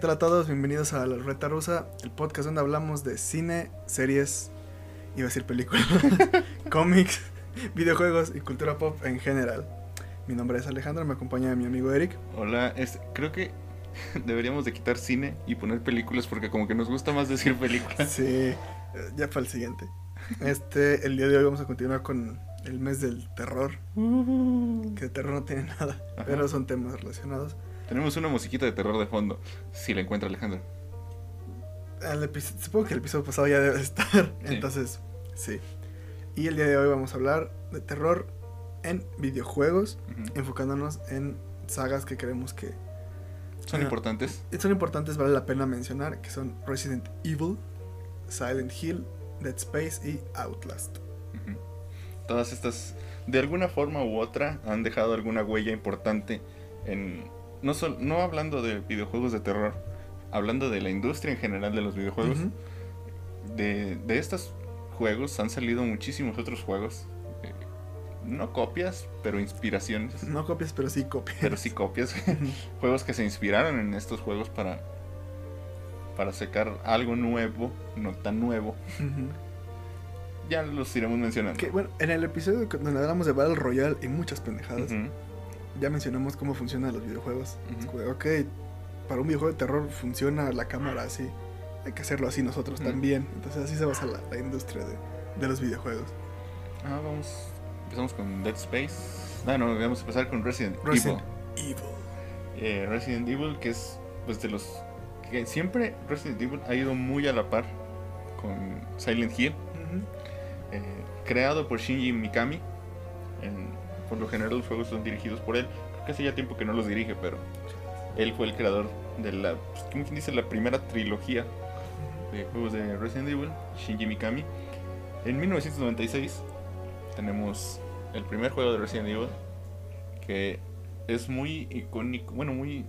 tal a todos? Bienvenidos a La Reta Rusa, el podcast donde hablamos de cine, series, iba a decir películas, cómics, videojuegos y cultura pop en general. Mi nombre es Alejandro, me acompaña mi amigo Eric. Hola, este, creo que deberíamos de quitar cine y poner películas porque como que nos gusta más decir películas. Sí, eh, ya para el siguiente. Este, el día de hoy vamos a continuar con el mes del terror, que de terror no tiene nada, Ajá. pero son temas relacionados. Tenemos una musiquita de terror de fondo, si la encuentra Alejandro. El episo- supongo que el episodio pasado ya debe estar, Sí. entonces sí. Y el día de hoy vamos a hablar de terror en videojuegos, enfocándonos en sagas que creemos que Son Ah. importantes. son importantes, vale la pena mencionar, que son Resident Evil, Silent Hill, Dead Space y Outlast. Todas estas, de alguna forma u otra, han dejado alguna huella importante en... No, sol- no hablando de videojuegos de terror, hablando de la industria en general de los videojuegos. De, de estos juegos han salido muchísimos otros juegos. eh, no copias, pero inspiraciones. No copias, pero sí copias. Pero sí copias. juegos que se inspiraron en estos juegos para, para sacar algo nuevo, no tan nuevo. Ya los iremos mencionando. Que, bueno, en el episodio donde hablamos de Battle Royale y muchas pendejadas, ya mencionamos cómo funcionan los videojuegos. De, ok, para un videojuego de terror funciona la cámara así. Hay que hacerlo así nosotros también. Entonces así se basa la, la industria de, de los videojuegos. Ah, vamos. Empezamos con Dead Space. Ah, no, vamos a empezar con Resident, Resident Evil. Evil. Eh, Resident Evil, que es pues de los que siempre Resident Evil ha ido muy a la par con Silent Hill, eh, creado por Shinji Mikami. En- por lo general los juegos son dirigidos por él. Creo que hace ya tiempo que no los dirige, pero él fue el creador de la, pues, ¿cómo quien dice? La primera trilogía de juegos de Resident Evil, Shinji Mikami. En 1996 tenemos el primer juego de Resident Evil, que es muy icónico, bueno, muy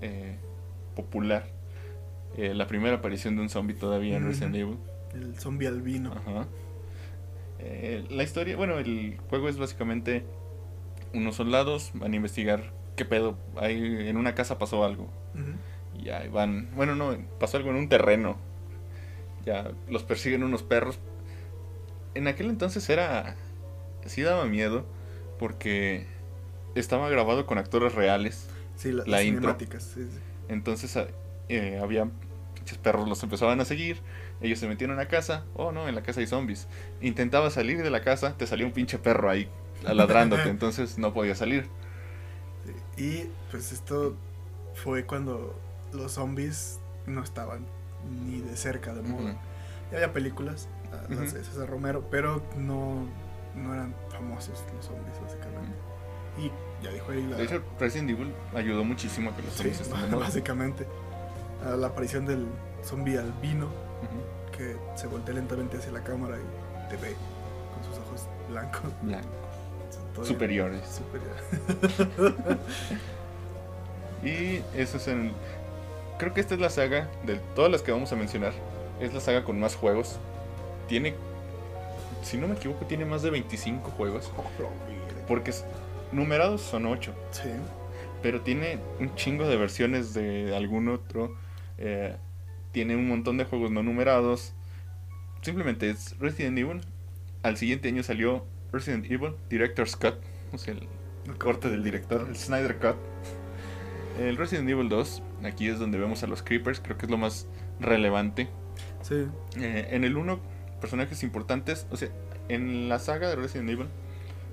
eh, popular. Eh, la primera aparición de un zombie todavía en Resident. Evil. El zombie albino. Ajá. Eh, la historia, bueno, el juego es básicamente unos soldados van a investigar qué pedo. Ahí en una casa pasó algo. Ujú. Y ya van, bueno, no, pasó algo en un terreno. Ya los persiguen unos perros. En aquel entonces era, sí daba miedo porque estaba grabado con actores reales. Sí, la, La las intro. cinemáticas. sí, sí. Entonces a- eh, había pinches perros, los empezaban a seguir. Ellos se metieron a casa. Oh no, en la casa hay zombies. Intentaba salir de la casa, te salía un pinche perro ahí ladrándote. entonces no podía salir. Sí, Y pues esto fue cuando los zombies no estaban ni de cerca de moda. Ya había películas, las de César Romero, pero no, no eran famosos los zombies, básicamente. Y ya dijo ahí la. De hecho, Resident Evil ayudó muchísimo a que los sí, zombies estén moda. básicamente. a la aparición del zombie albino que se voltea lentamente hacia la cámara y te ve con sus ojos blancos. Blancos. Todavía- Superiores. Superior. Y eso es en. Creo que esta es la saga de todas las que vamos a mencionar. Es la saga con más juegos. Tiene. Si no me equivoco, tiene más de 25 juegos. Porque es- numerados son 8. Sí. Pero tiene un chingo de versiones de algún otro. eh, tiene un montón de juegos no numerados. Simplemente es Resident Evil. Al siguiente año salió Resident Evil Director's Cut. O sea, el corte del director, el Snyder Cut. El Resident Evil 2, aquí es donde vemos a los Creepers, creo que es lo más relevante. Sí. Eh, en el 1, personajes importantes, o sea, en la saga de Resident Evil,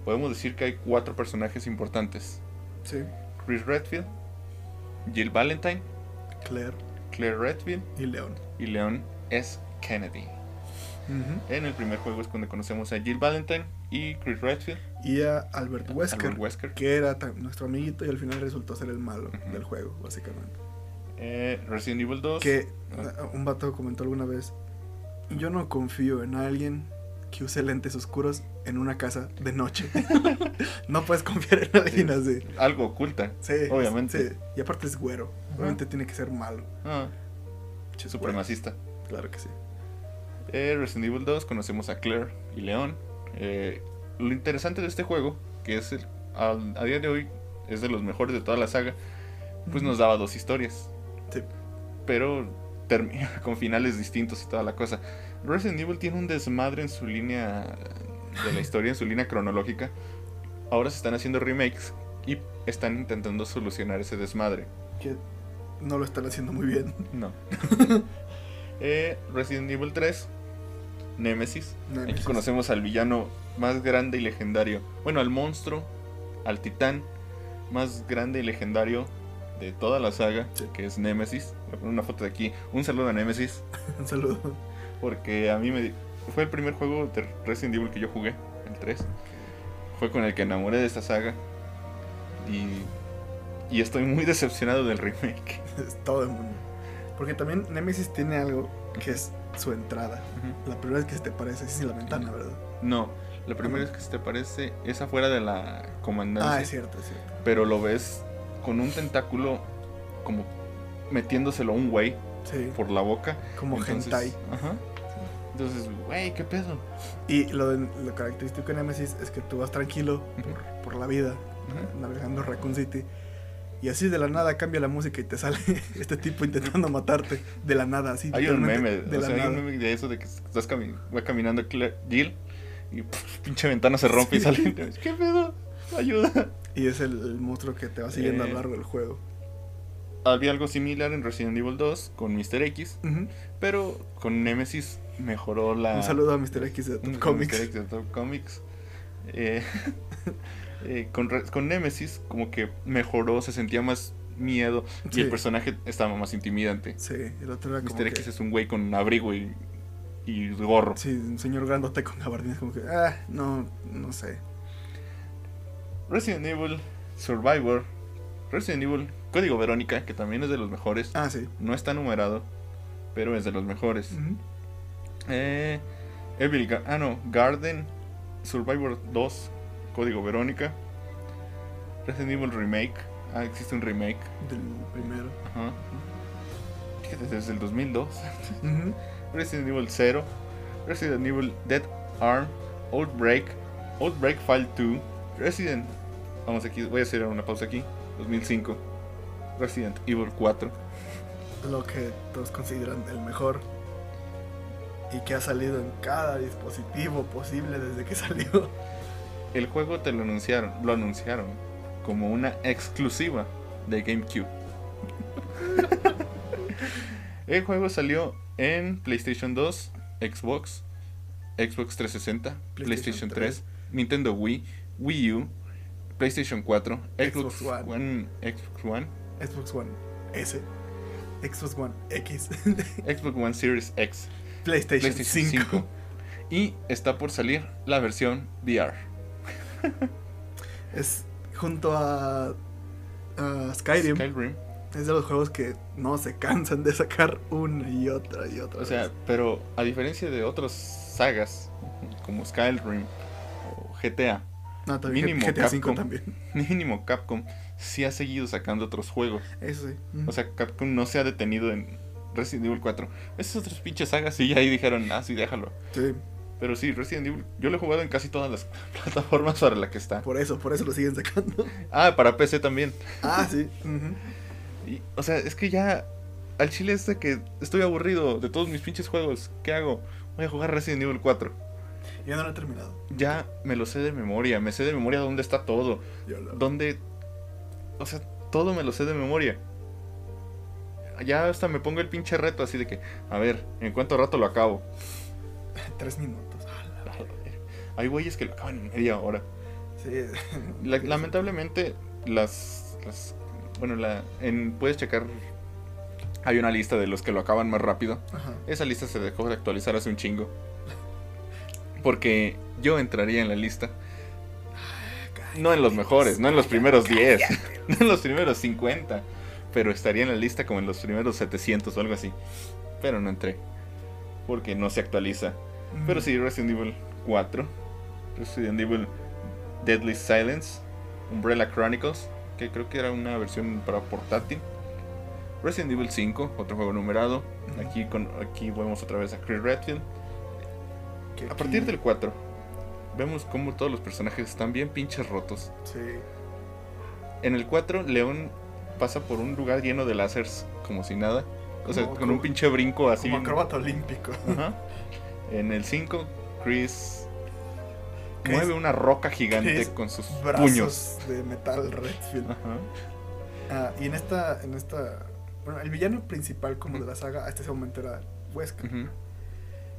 podemos decir que hay cuatro personajes importantes. Sí. Chris Redfield, Jill Valentine, Claire Claire Redfield y León. y Leon S. Kennedy. En el primer juego es cuando conocemos a Jill Valentine y Chris Redfield. Y a Albert Wesker, Albert Wesker. que era nuestro amiguito y al final resultó ser el malo del juego, básicamente. Eh, Resident Evil 2. Que Ah. uh, un vato comentó alguna vez, yo no confío en alguien que use lentes oscuros en una casa de noche. no puedes confiar en alguien así. Algo oculta. Sí, Obviamente. sí. Y aparte es güero. Obviamente tiene que ser malo. Ah, supremacista. Claro que sí. Eh, Resident Evil 2 conocemos a Claire y Leon. Eh, lo interesante de este juego, que es el- a día de hoy es de los mejores de toda la saga, pues nos daba dos historias. Sí. pero termina con finales distintos y toda la cosa. Resident Evil tiene un desmadre en su línea de la historia, en su línea cronológica. Ahora se están haciendo remakes y están intentando solucionar ese desmadre. Que no lo están haciendo muy bien. No. Eh, Resident Evil 3, Nemesis. Aquí conocemos al villano más grande y legendario. Bueno, al monstruo, al titán más grande y legendario de toda la saga, Sí. que es Nemesis. Voy a poner una foto de aquí. Un saludo a Nemesis, Un saludo. porque a mí me fue el primer juego de Resident Evil que yo jugué, el 3. Fue con el que enamoré de esta saga. Y, y estoy muy decepcionado del remake. Todo el mundo. Porque también Nemesis tiene algo que es su entrada. La primera vez que se te parece es en la ventana, ¿verdad? No, la primera vez que se te parece es afuera de la comandancia. Ah, es cierto, es cierto. pero lo ves con un tentáculo como metiéndoselo a un güey Sí, por la boca. como Entonces, hentai. Ajá. Entonces, güey, ¿qué pedo? Y lo, de- lo característico de Nemesis es que tú vas tranquilo por, por la vida, navegando Raccoon City. Y así de la nada cambia la música y te sale este tipo intentando matarte. De la nada, así. Hay un meme, De o la sea, hay un meme de eso de que estás cami- va caminando Jill y pff, pinche ventana se rompe y sale. ¿Qué pedo? Ayuda. Y es el, el monstruo que te va siguiendo a Eh, lo largo del juego. Había algo similar en Resident Evil 2 con Mr. X, pero con Nemesis mejoró la. Un saludo a Mr. X de Top Comics. Mr. X de Top Comics. Eh, eh, con, con Nemesis como que mejoró, se sentía más miedo y el personaje estaba más intimidante. Sí, el otro era como Mr. que... X es un güey con abrigo y, y gorro. Sí, un señor grandote con gabardines como que... Ah, no, no sé. Resident Evil Survivor, Resident Evil Código Verónica, que también es de los mejores. Ah, sí. No está numerado, pero es de los mejores. Eh, Evil ah, no, Garden, Survivor 2, Código Verónica, Resident Evil Remake. Ah, existe un remake. Del primero. Ajá. Desde el 2002. Ujú. Resident Evil 0, Resident Evil Dead Arm, Outbreak, Outbreak File 2, Resident. Vamos aquí, voy a hacer una pausa aquí. 2005, Resident Evil 4. Lo que todos consideran el mejor. Y que ha salido en cada dispositivo posible desde que salió. El juego te lo anunciaron, lo anunciaron como una exclusiva de GameCube. El juego salió en PlayStation 2, Xbox, Xbox 360, PlayStation, PlayStation 3, Nintendo Wii, Wii U, PlayStation 4, Xbox, Xbox One. One, Xbox One, Xbox One S. Xbox One X. Xbox One Series X, PlayStation, PlayStation 5. 5. Y está por salir la versión VR. Es junto a, a Skyrim. Skyrim. Es de los juegos que no se cansan de sacar una y otra y otra. O sea, pero a diferencia de otras sagas como Skyrim o GTA, no, mínimo GTA Capcom. también. mínimo Capcom sí ha seguido sacando otros juegos. Eso sí. O sea, Capcom no se ha detenido en Resident Evil 4. Esas otras pinches sagas sí ahí dijeron, ah, sí, déjalo. Sí, Pero sí, Resident Evil, yo lo he jugado en casi todas las plataformas para la que está. por eso, por eso lo siguen sacando. Ah, para PC también. ah, sí. Y, o sea, es que ya al chile este que estoy aburrido de todos mis pinches juegos, ¿qué hago? Voy a jugar Resident Evil 4. Yo no lo he terminado. Ya me lo sé de memoria, me sé de memoria dónde está todo, lo... dónde... O sea, todo me lo sé de memoria. Ya hasta me pongo el pinche reto así de que, a ver, ¿en cuánto rato lo acabo? Tres minutos. Ah, la- Hay güeyes que lo acaban en media hora. Sí. La- lamentablemente, las, las- Bueno, la, en, puedes checar... Hay una lista de los que lo acaban más rápido. Ajá. Esa lista se dejó de actualizar hace un chingo. Porque yo entraría en la lista. No en los mejores, no en los primeros 10, no en los primeros 50. Pero estaría en la lista como en los primeros 700 o algo así. Pero no entré. Porque no se actualiza. Pero sí, Resident Evil 4. Resident Evil Deadly Silence. Umbrella Chronicles. Que creo que era una versión para portátil. Resident Evil 5, otro juego numerado. Aquí, con, aquí vemos otra vez a Chris Redfield. A partir del 4, vemos cómo todos los personajes están bien pinches rotos. Sí. En el 4, León pasa por un lugar lleno de láseres como si nada. O sea, Como- con un como- pinche brinco así. Como acróbata olímpico. Ajá. En el 5, Chris Chris- mueve una roca gigante Chris con sus Brazos puños. de metal Redfield. Ajá. Ah, y en esta, en esta. Bueno, el villano principal como de la saga hasta ese momento era Wesker, Ujú.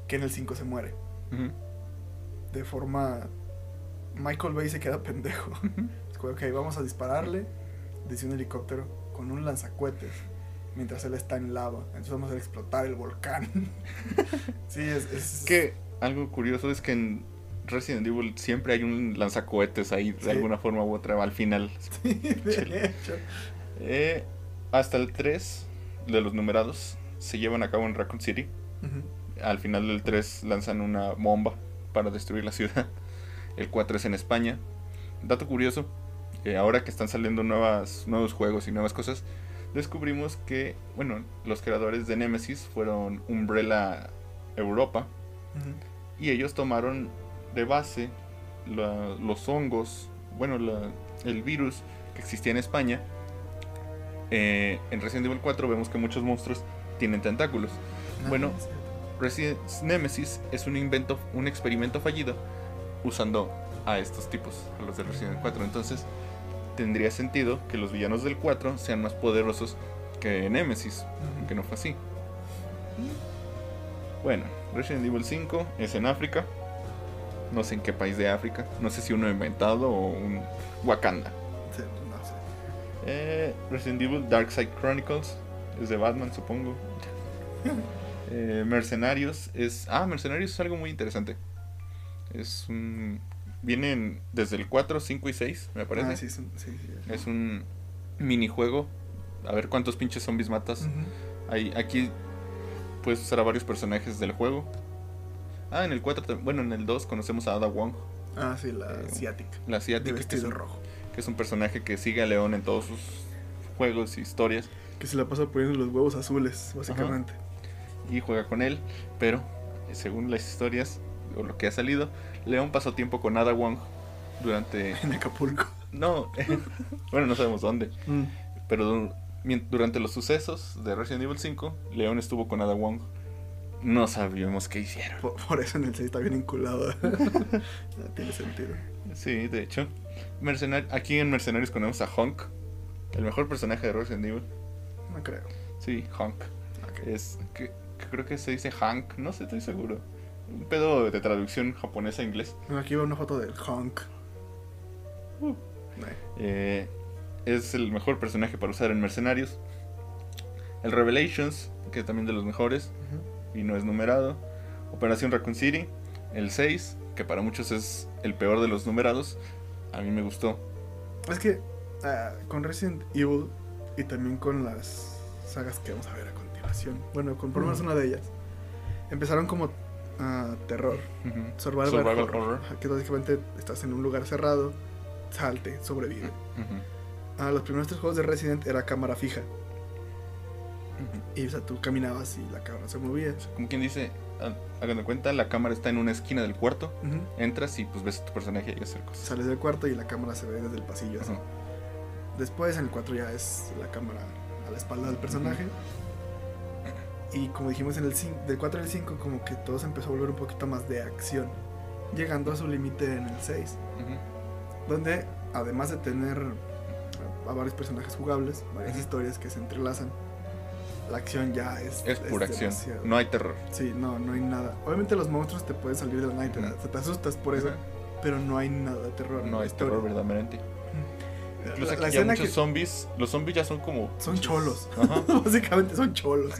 que en el 5 se muere. De forma. Michael Bay se queda pendejo. Es como, ok, vamos a dispararle desde un helicóptero con un lanzacuetes mientras él está en lava. Entonces vamos a explotar el volcán. sí, es. es Que algo curioso es que en Resident Evil siempre hay un lanzacohetes ahí de Sí. alguna forma u otra al final. Sí, de hecho. Eh, hasta el 3 de los numerados se llevan a cabo en Raccoon City. Ujú. Al final del 3 lanzan una bomba para destruir la ciudad. El 4 es en España. Dato curioso, eh, ahora que están saliendo nuevas, nuevos juegos y nuevas cosas, descubrimos que, bueno, los creadores de Nemesis fueron Umbrella Europa y ellos tomaron de base la- los hongos, bueno, la- el virus que existía en España. Eh, en Resident Evil 4 vemos que muchos monstruos tienen tentáculos. Bueno, Ah, sí. Resident Nemesis es un invento, un experimento fallido usando a estos tipos, a los de Resident Evil 4. Entonces, tendría sentido que los villanos del 4 sean más poderosos que Nemesis, aunque no fue así. Bueno, Resident Evil 5 es en África. No sé en qué país de África. No sé si uno inventado o un Wakanda. Sí, no sé. Eh, Resident Evil Dark Side Chronicles es de Batman, supongo. Eh, Mercenarios es. Ah, Mercenarios es algo muy interesante. Es un. Vienen desde el 4, 5 y 6, me parece. Ah, sí, sí, sí, sí. Es un minijuego. A ver cuántos pinches zombies matas. Ujú. Hay, aquí puedes usar a varios personajes del juego. Ah, en el 4, tam- bueno, en el 2 conocemos a Ada Wong, Ah, sí, la Eh, asiática. la asiática, que es, un, rojo. que es un personaje que sigue a León en todos sus juegos y historias. Que se la pasa poniendo los huevos azules, básicamente. y juega con él, pero eh, según las historias o lo que ha salido, León pasó tiempo con Ada Wong durante En Acapulco. no, bueno, no sabemos dónde, Mm. pero durante los sucesos de Resident Evil 5, León estuvo con Ada Wong. No sabíamos qué hicieron. Por, por eso en el 6 está bien inculado. no tiene sentido. Sí, de hecho, Mercenar- aquí en Mercenarios conocemos a Honk, el mejor personaje de Resident Evil. No creo. Sí, Honk. Es que, que creo que se dice Hank, no sé, estoy seguro. Un pedo de traducción japonesa a inglés. Aquí va una foto del Honk. Uh. Eh, es el mejor personaje para usar en Mercenarios. El Revelations, que es también de los mejores y no es numerado. Operación Raccoon City. El 6, que para muchos es el peor de los numerados. A mí me gustó. Es que ah, con Resident Evil y también con las sagas que vamos a ver a continuación, bueno, con por lo menos una de ellas, empezaron como ah, terror, Ujú. survival, Survival horror, que básicamente estás en un lugar cerrado, salte, sobrevive. Ujú. Ah, los primeros tres juegos de Resident era cámara fija, y o sea, tú caminabas y la cámara se movía. Como quien dice, ah, hagan de cuenta, la cámara está en una esquina del cuarto. Ujú. Entras y pues ves a tu personaje y hacer cosas. Sales del cuarto y la cámara se ve desde el pasillo. Después en el 4 ya es la cámara a la espalda del personaje. Y como dijimos en el del 4 al 5 como que todo se empezó a volver un poquito más de acción. Llegando a su límite en el 6. Ujú. Donde además de tener a varios personajes jugables, varias historias que se entrelazan, la acción ya es... Es pura acción, demasiado. no hay terror. Sí, no, no hay nada. Obviamente los monstruos te pueden salir de la nada y te, asustas por eso, pero no hay nada de terror. No hay historia. terror verdaderamente. Incluso la aquí ya escena muchos que- zombies, los zombies ya son como... Son pinches- cholos. Ajá. Básicamente son cholos.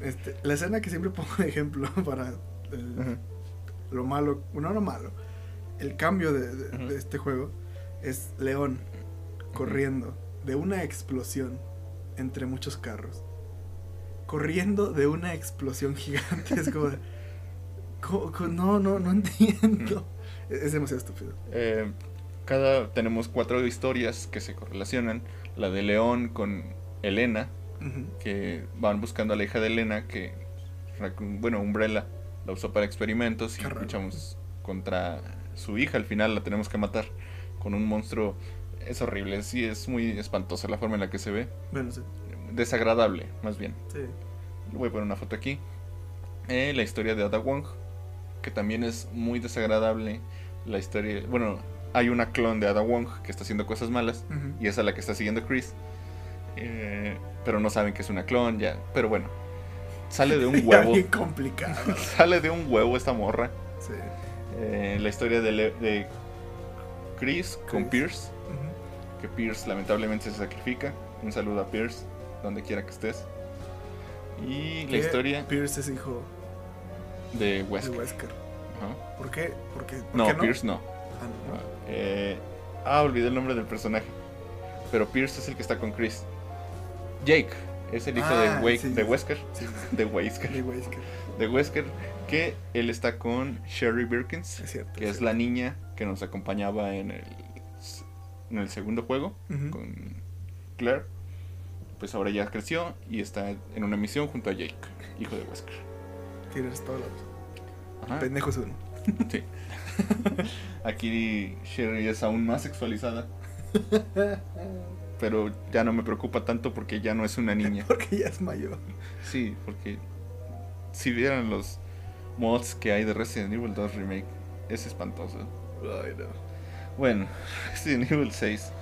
Este, la escena que siempre pongo de ejemplo para el- Ajá. lo malo, no lo malo, el cambio de, de- Ujú. de este juego es León corriendo de una explosión entre muchos carros. Corriendo de una explosión gigante. Es como, de, co- co- no, no, no entiendo. Es, es demasiado estúpido. Eh, cada tenemos cuatro historias que se correlacionan. La de León con Elena, que van buscando a la hija de Elena, que bueno, Umbrella la usó para experimentos y luchamos contra su hija. Al final la tenemos que matar con un monstruo. Es horrible, sí, es muy espantosa la forma en la que se ve. Bueno, sí. Desagradable, más bien. sí. Voy a poner una foto aquí. Eh, la historia de Ada Wong, que también es muy desagradable. La historia, bueno, hay una clon de Ada Wong que está haciendo cosas malas Ujú. y es a la que está siguiendo Chris. Eh, pero no saben que es una clon ya. Pero bueno, sale de un huevo. bien complicado. sale de un huevo esta morra. sí. Eh, la historia de, Chris con. Pierce, que Pierce lamentablemente se sacrifica. Un saludo a Pierce, donde quiera que estés. Y la historia Pierce es hijo de de Wesker. ¿Por qué? Porque, ¿por No, qué Pierce no. Ah, no. Eh, ah, olvidé el nombre del personaje. Pero Pierce es el que está con Chris. Jake es el hijo Ah, de, Wake, sí, de sí. Wesker. Sí, sí, sí. De Wesker. De Wesker. De Wesker. Que él está con Sherry Birkins. Es cierto. Que es la niña que nos acompañaba en el, en el segundo juego. Con Claire. Pues ahora ya creció y está en una misión junto a Jake, hijo de Wesker. Tienes razón. Ajá. Pendejo es uno. Sí. Aquí Sherry es aún más sexualizada. Pero ya no me preocupa tanto porque ya no es una niña. Porque ya es mayor. Sí, porque si vieran los mods que hay de Resident Evil 2 Remake, es espantoso. Ay, no. Bueno, Resident Evil 6.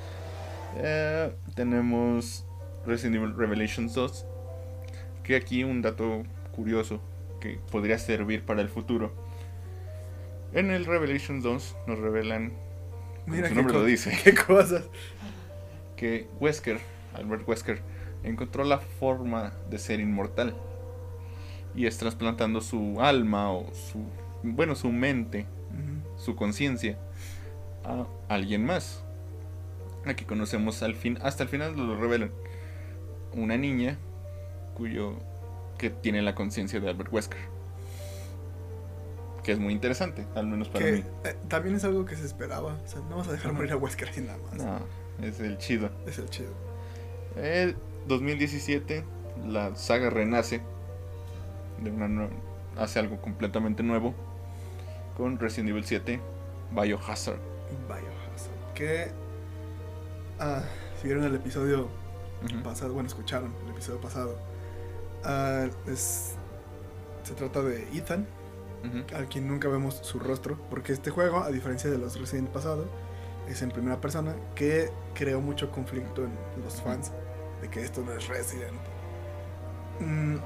Eh, tenemos Resident Evil Revelations 2. Que aquí un dato curioso que podría servir para el futuro. En el Revelations 2 nos revelan, como Mira su nombre lo dice, Qué cosas. que Wesker, Albert Wesker, encontró la forma de ser inmortal. Y es trasplantando su alma o su, bueno, su mente su conciencia a alguien más. Aquí conocemos al fin, hasta el final lo revelan. Una niña cuyo que tiene la conciencia de Albert Wesker. Que es muy interesante, al menos para Que mí. eh, también es algo que se esperaba. O sea, no vas a dejar morir a Wesker así nada más. No, es el chido. Es el chido. Eh, 2017 la saga renace de una hace algo completamente nuevo con Resident Evil 7 Biohazard. Biohazard. Que. Ah, si vieron el episodio pasado, bueno, escucharon el episodio pasado. ah, es, se trata de Ethan, Ujú. a quien nunca vemos su rostro, porque este juego, a diferencia de los Resident pasado, es en primera persona, que creó mucho conflicto en los fans de que esto no es Resident. Mm,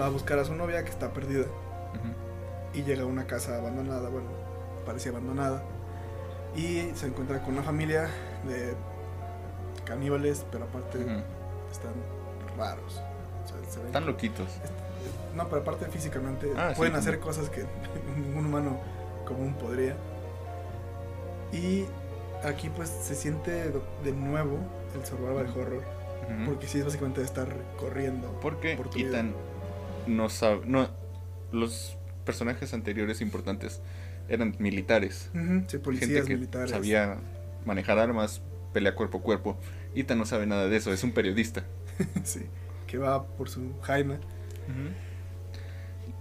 va a buscar a su novia que está perdida y llega a una casa abandonada, bueno, parecía abandonada, y se encuentra con una familia de caníbales, pero aparte están raros. O sea, Están loquitos. No, pero aparte físicamente Ah, pueden hacer cosas que ningún humano común podría. Y aquí pues se siente de nuevo el survival horror, porque sí es básicamente estar corriendo. Porque por. Ethan no sabe. No, los personajes anteriores importantes eran militares. Sí, policías gente que militares. sabía manejar armas, pelea cuerpo a cuerpo. Ethan no sabe nada de eso, es un periodista. sí, que va por su Jaina.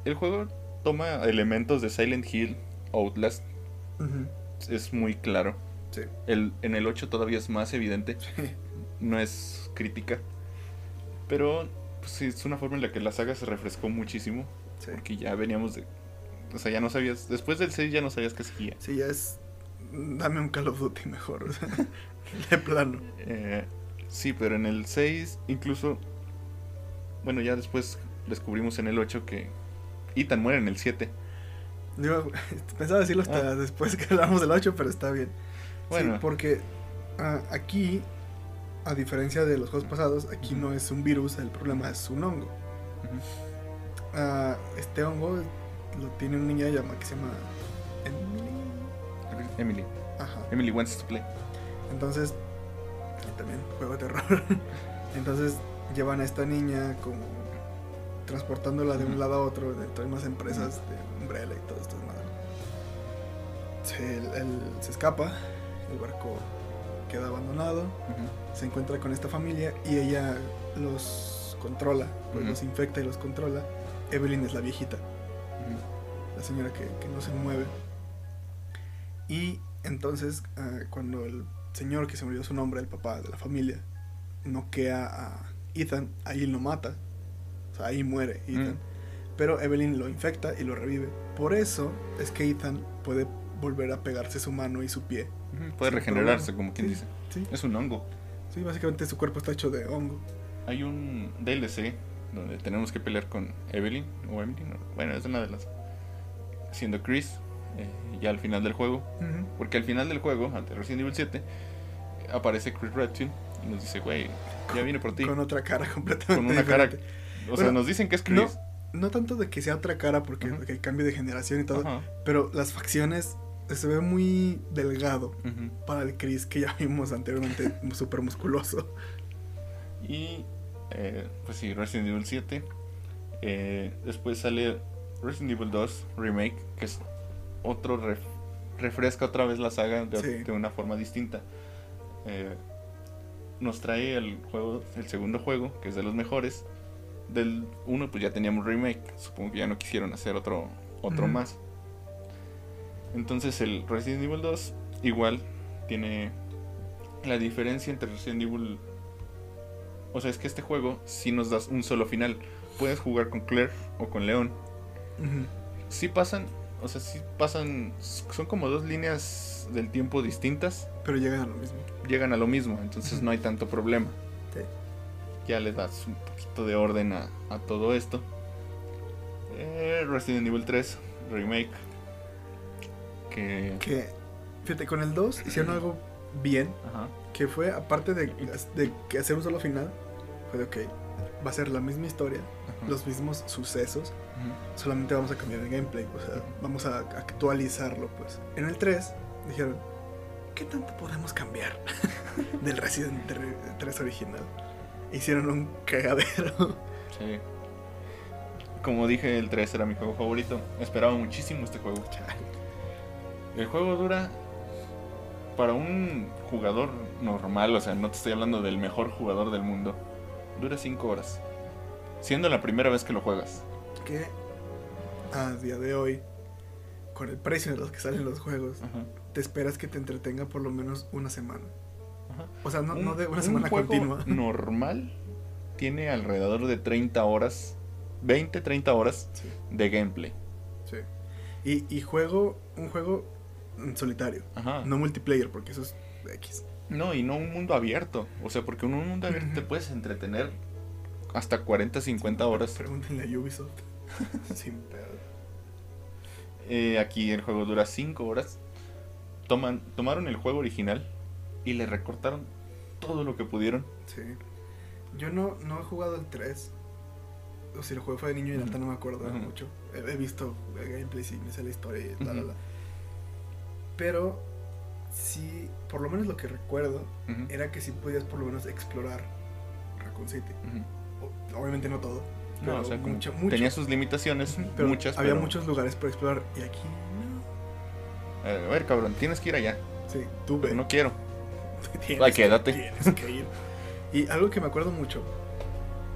El juego toma elementos de Silent Hill, Outlast, es muy claro. Sí. El, en el 8 todavía es más evidente, no es crítica. Pero pues, sí, es una forma en la que la saga se refrescó muchísimo. sí. Porque ya veníamos de. O sea, ya no sabías. Después del 6 ya no sabías qué seguía. Sí, ya es. Dame un Call of Duty mejor. o sea, de plano. Eh, sí, pero en el 6, incluso. Bueno, ya después descubrimos en el 8 que Ethan muere en el 7. Yo pensaba decirlo hasta Ah. después que hablamos del 8, pero está bien. Bueno. Sí, porque ah, aquí, a diferencia de los juegos pasados, aquí no es un virus, el problema es un hongo. Ah, este hongo lo tiene una niña llama, que se llama Emily. Emily. Ajá. Emily wants to play. Entonces, también juego de terror. Entonces llevan a esta niña como transportándola de un lado a otro dentro de unas empresas de Umbrella y todo esto. Se, él- él se escapa, el barco queda abandonado, se encuentra con esta familia y ella los controla, pues los infecta y los controla. Evelyn es la viejita, la señora que, que no se mueve. Y entonces, ah, cuando el señor que se murió su nombre, el papá de la familia, noquea a Ethan, ahí lo mata. O sea, ahí muere Ethan. Mm. Pero Evelyn lo infecta y lo revive. Por eso es que Ethan puede volver a pegarse su mano y su pie. Puede regenerarse, problema. como quien Sí, dice. Sí, Es un hongo. sí, básicamente su cuerpo está hecho de hongo. Hay un DLC donde tenemos que pelear con Evelyn o Emily. no, Bueno, es una de las. Siendo Chris, eh, ya al final del juego. Porque al final del juego, ante Resident Evil 7, aparece Chris Redfield y nos dice, güey, ya viene por ti. Con Con, otra cara completamente una cara. O sea, nos dicen que es Chris. No tanto de que sea otra cara porque hay cambio de generación y todo, Ajá, pero las facciones se ve muy delgado para el Chris que ya vimos anteriormente, súper musculoso. Y eh, pues sí, Resident Evil 7. Eh, después sale Resident Evil 2 Remake, que es otro ref- refresca otra vez la saga de, Sí. de una forma distinta. Eh, nos trae el juego, el segundo juego, que es de los mejores. Del 1 pues ya teníamos remake, supongo que ya no quisieron hacer otro otro más. Entonces el Resident Evil 2 igual tiene la diferencia entre Resident Evil o sea, es que este juego sí nos das un solo final. Puedes jugar con Claire o con León. Ujú. Sí pasan, o sea, sí pasan, son como dos líneas del tiempo distintas, Pero llegan a lo mismo. llegan a lo mismo, entonces no hay tanto problema. Sí. Ya le das un poquito de orden a, a todo esto. Eh, Resident Evil 3 Remake. Que... Que, fíjate, con el 2 hicieron algo bien, Ajá. que fue, aparte de, de que hacer un solo final, fue de, ok, va a ser la misma historia, ajá. los mismos sucesos, solamente vamos a cambiar el gameplay, o sea, vamos a actualizarlo, pues. En el 3 dijeron, ¿qué tanto podemos cambiar del Resident 3 original? Hicieron un cagadero. Sí. Como dije, el 3 era mi juego favorito. Esperaba muchísimo este juego. El juego dura para un jugador normal, o sea, no te estoy hablando del mejor jugador del mundo. Dura 5 horas. Siendo la primera vez que lo juegas. que a día de hoy, con el precio de los que salen los juegos, Ajá, te esperas que te entretenga por lo menos una semana. Ajá. O sea, no, Un- no de una un semana juego continua. normal tiene alrededor de 30 horas, 20, 30 horas Sí, de gameplay. sí. Y, y juego, un juego en solitario, Ajá. no multiplayer, porque eso es X. No, y no un mundo abierto. O sea, porque en un mundo abierto te Ujú. puedes entretener hasta 40, 50 horas. Pregúntenle a Ubisoft. Sin pedo. Eh, aquí el juego dura 5 horas. Toman, tomaron el juego original y le recortaron todo lo que pudieron. Sí. Yo no, no he jugado el 3. O si lo jugué fue de niño y Ujú. neta no me acuerdo Ujú. mucho. He, he visto gameplay y me sé la historia y la, Ujú. la. Pero sí, por lo menos lo que recuerdo era que sí podías por lo menos explorar Raccoon City. O- obviamente no todo. No, o sea, mucho, mucho. tenía sus limitaciones, pero muchas. Había pero, muchos lugares por explorar y aquí no. a ver, cabrón, tienes que ir allá. Sí, tú ve. no quiero. Tienes que- quédate. Tienes que ir. Y algo que me acuerdo mucho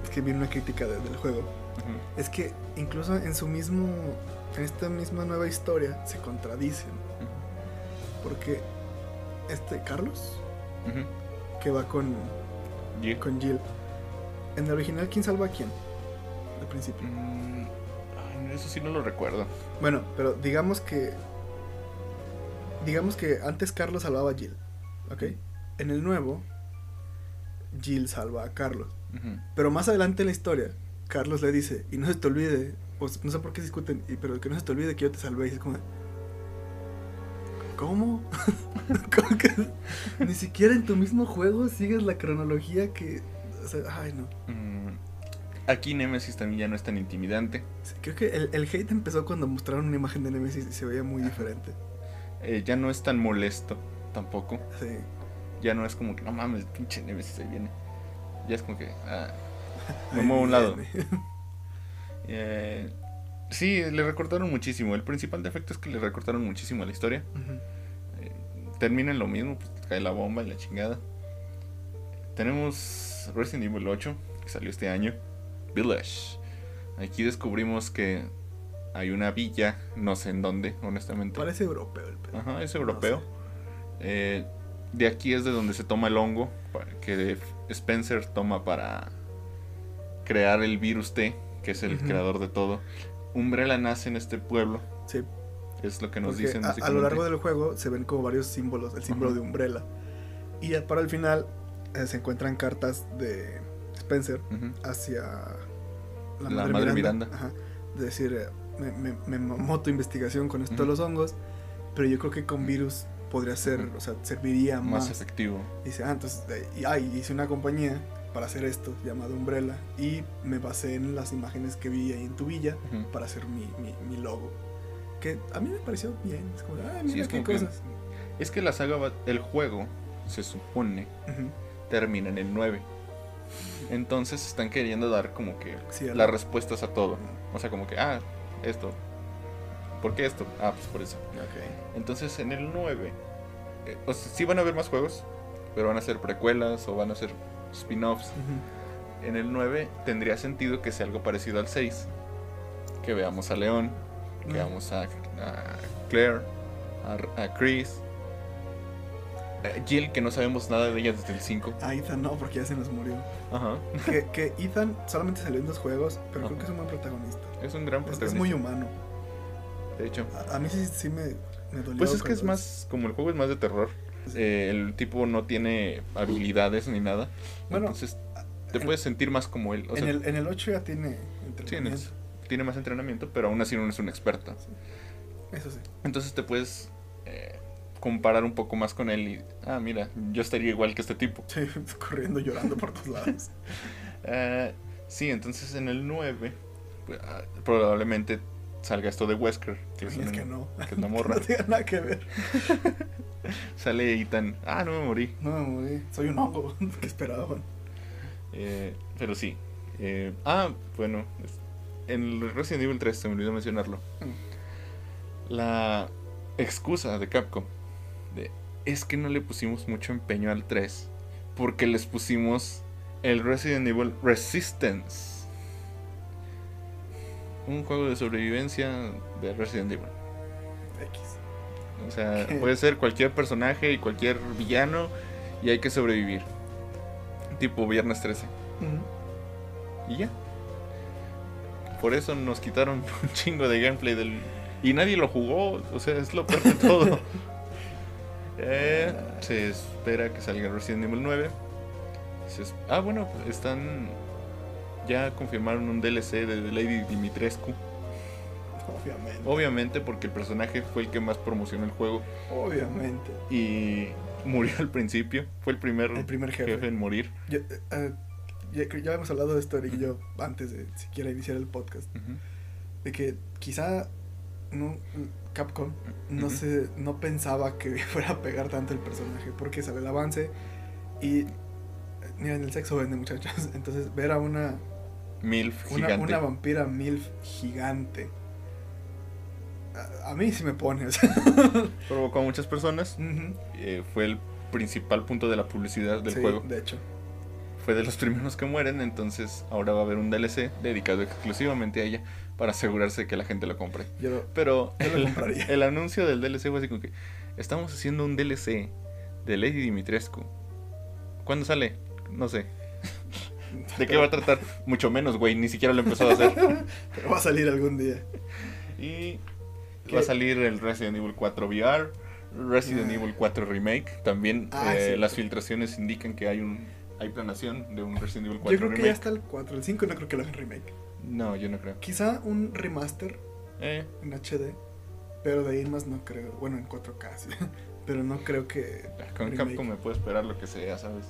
es que vi una crítica de- del juego. Es que incluso en su mismo. En esta misma nueva historia se contradicen. Porque este Carlos, que va con, Jill. con Jill, en el original, ¿quién salva a quién? Al principio. Mm, eso sí no lo recuerdo. Bueno, pero digamos que. Digamos que antes Carlos salvaba a Jill. ¿Ok? En el nuevo, Jill salva a Carlos. Pero más adelante en la historia, Carlos le dice, y no se te olvide, o no sé por qué discuten, y- pero que no se te olvide que yo te salvé. Y es como, ¿cómo? ¿Cómo que ni siquiera en tu mismo juego sigues la cronología que... o sea, ay, no. Mm, Aquí Nemesis también ya no es tan intimidante. Sí, Creo que el, el hate empezó cuando mostraron una imagen de Nemesis y se veía muy Ajá. diferente. Eh, ya no es tan molesto tampoco. Sí. Ya no es como que, no mames, pinche Nemesis ahí viene. Ya es como que, ah, me muevo a un lado. Eh, sí, le recortaron muchísimo. El principal defecto es que le recortaron muchísimo a la historia. Eh, termina en lo mismo, pues cae la bomba y la chingada. Tenemos Resident Evil 8, que salió este año. Village. Aquí descubrimos que hay una villa, no sé en dónde, honestamente. Parece europeo el pedo. Ajá, es No europeo. sé. Eh, de aquí es de donde se toma el hongo que Spencer toma para crear el virus T que es el creador de todo. Umbrella nace en este pueblo, Sí, es lo que nos porque dicen a, lo largo del juego se ven como varios símbolos, el símbolo de Umbrella. Y ya para el final eh, se encuentran cartas de Spencer hacia la, La madre, madre Miranda. Miranda. Ajá, de decir, eh, me, me, me mamó tu investigación con esto de los hongos, pero yo creo que con virus podría ser, o sea, serviría más. Más efectivo. Dice, ah, entonces, y, ah, y hice una compañía para hacer esto, llamada Umbrella, y me basé en las imágenes que vi ahí en tu villa para hacer mi, mi, mi logo. Que a mí me pareció bien, es como, ah, mira Sí, es qué que- cosas. Es que la saga, va- el juego, se supone, termina en el 9. Entonces están queriendo dar como que sí, las la- respuestas a todo. O sea, como que, ah, esto. ¿Por qué esto? Ah, pues por eso. Ok. Entonces en el 9, eh, o sea, sí van a haber más juegos, pero van a ser precuelas o van a ser spin-offs. En el 9 tendría sentido que sea algo parecido al 6. Que veamos a León, que veamos a, a Claire, a, a Chris, Jill, que no sabemos nada de ella desde el 5. A Ethan no, porque ya se nos murió. Ajá. que, que Ethan solamente salió en dos juegos, pero creo que es un buen protagonista. Es un gran Es, protagonista. es muy humano. De hecho. A, a mí sí, sí me, me dolió. Pues es que es más, como el juego es más de terror. eh, el tipo no tiene habilidades ni nada. Bueno, entonces te en- puedes sentir más como él. O en, el, en el 8 ya tiene tienes, entrenamiento. tiene más entrenamiento, pero aún así no es un experto. Eso sí. Entonces te puedes eh, comparar un poco más con él y, ah, mira, yo estaría igual que este tipo. Sí, corriendo, llorando por todos lados. Eh, sí, entonces en el 9 pues, ah, probablemente salga esto de Wesker, que es, que no. que es una morra. no tiene nada que ver. Sale Ethan, ah, no me morí. No me morí. Soy un hongo. ¿Qué esperaban? Eh, pero sí. Eh, ah, bueno, en el Resident Evil 3 se me olvidó mencionarlo. La excusa de Capcom de, es que no le pusimos mucho empeño al 3 porque les pusimos el Resident Evil Resistance. Un juego de sobrevivencia de Resident Evil. X. O sea, ¿Qué? puede ser cualquier personaje y cualquier villano y hay que sobrevivir. Tipo Viernes 13. Y ya. Por eso nos quitaron un chingo de gameplay del... Y nadie lo jugó, o sea, es lo peor de todo. Eh, se espera que salga Resident Evil 9. Se es- Ah, bueno, están... Ya confirmaron un DLC de Lady Dimitrescu. Obviamente. Obviamente porque el personaje fue el que más promocionó el juego Obviamente. y murió al principio. Fue el primer, El primer jefe. jefe en morir. Yo, eh, eh, ya, ya hemos hablado de esto, Eric y yo, antes de siquiera iniciar el podcast. De que quizá no, Capcom no, se, no pensaba que fuera a pegar tanto el personaje. Porque sale el avance y. eh, Miren, el sexo vende, muchachos. Entonces, ver a una, Milf una, gigante. una vampira MILF gigante. A, a mí sí me pone. o sea. Provocó a muchas personas. Eh, fue el principal punto de la publicidad del Sí, juego. De hecho. Fue de los primeros que mueren, entonces ahora va a haber un DLC dedicado exclusivamente a ella para asegurarse que la gente lo compre. Yo, Pero Yo el, el anuncio del DLC fue así como que estamos haciendo un DLC de Lady Dimitrescu. ¿Cuándo sale? No sé. ¿De qué va a tratar? Mucho menos, güey, ni siquiera lo he empezado a hacer. Pero va a salir algún día. Y ¿Qué? va a salir el Resident Evil 4 VR, Resident Ah. Evil 4 Remake. También Ah, eh, sí. las filtraciones indican que hay un hay planación de un Resident Evil 4 Yo creo que ya Remake. está el 4. El 5 no creo que lo hagan remake. No, yo no creo. Quizá un remaster Eh, en HD. Pero de ahí más no creo. Bueno, en 4K. sí. Pero no creo que. con remake. Capcom me puedo esperar lo que sea, ¿sabes?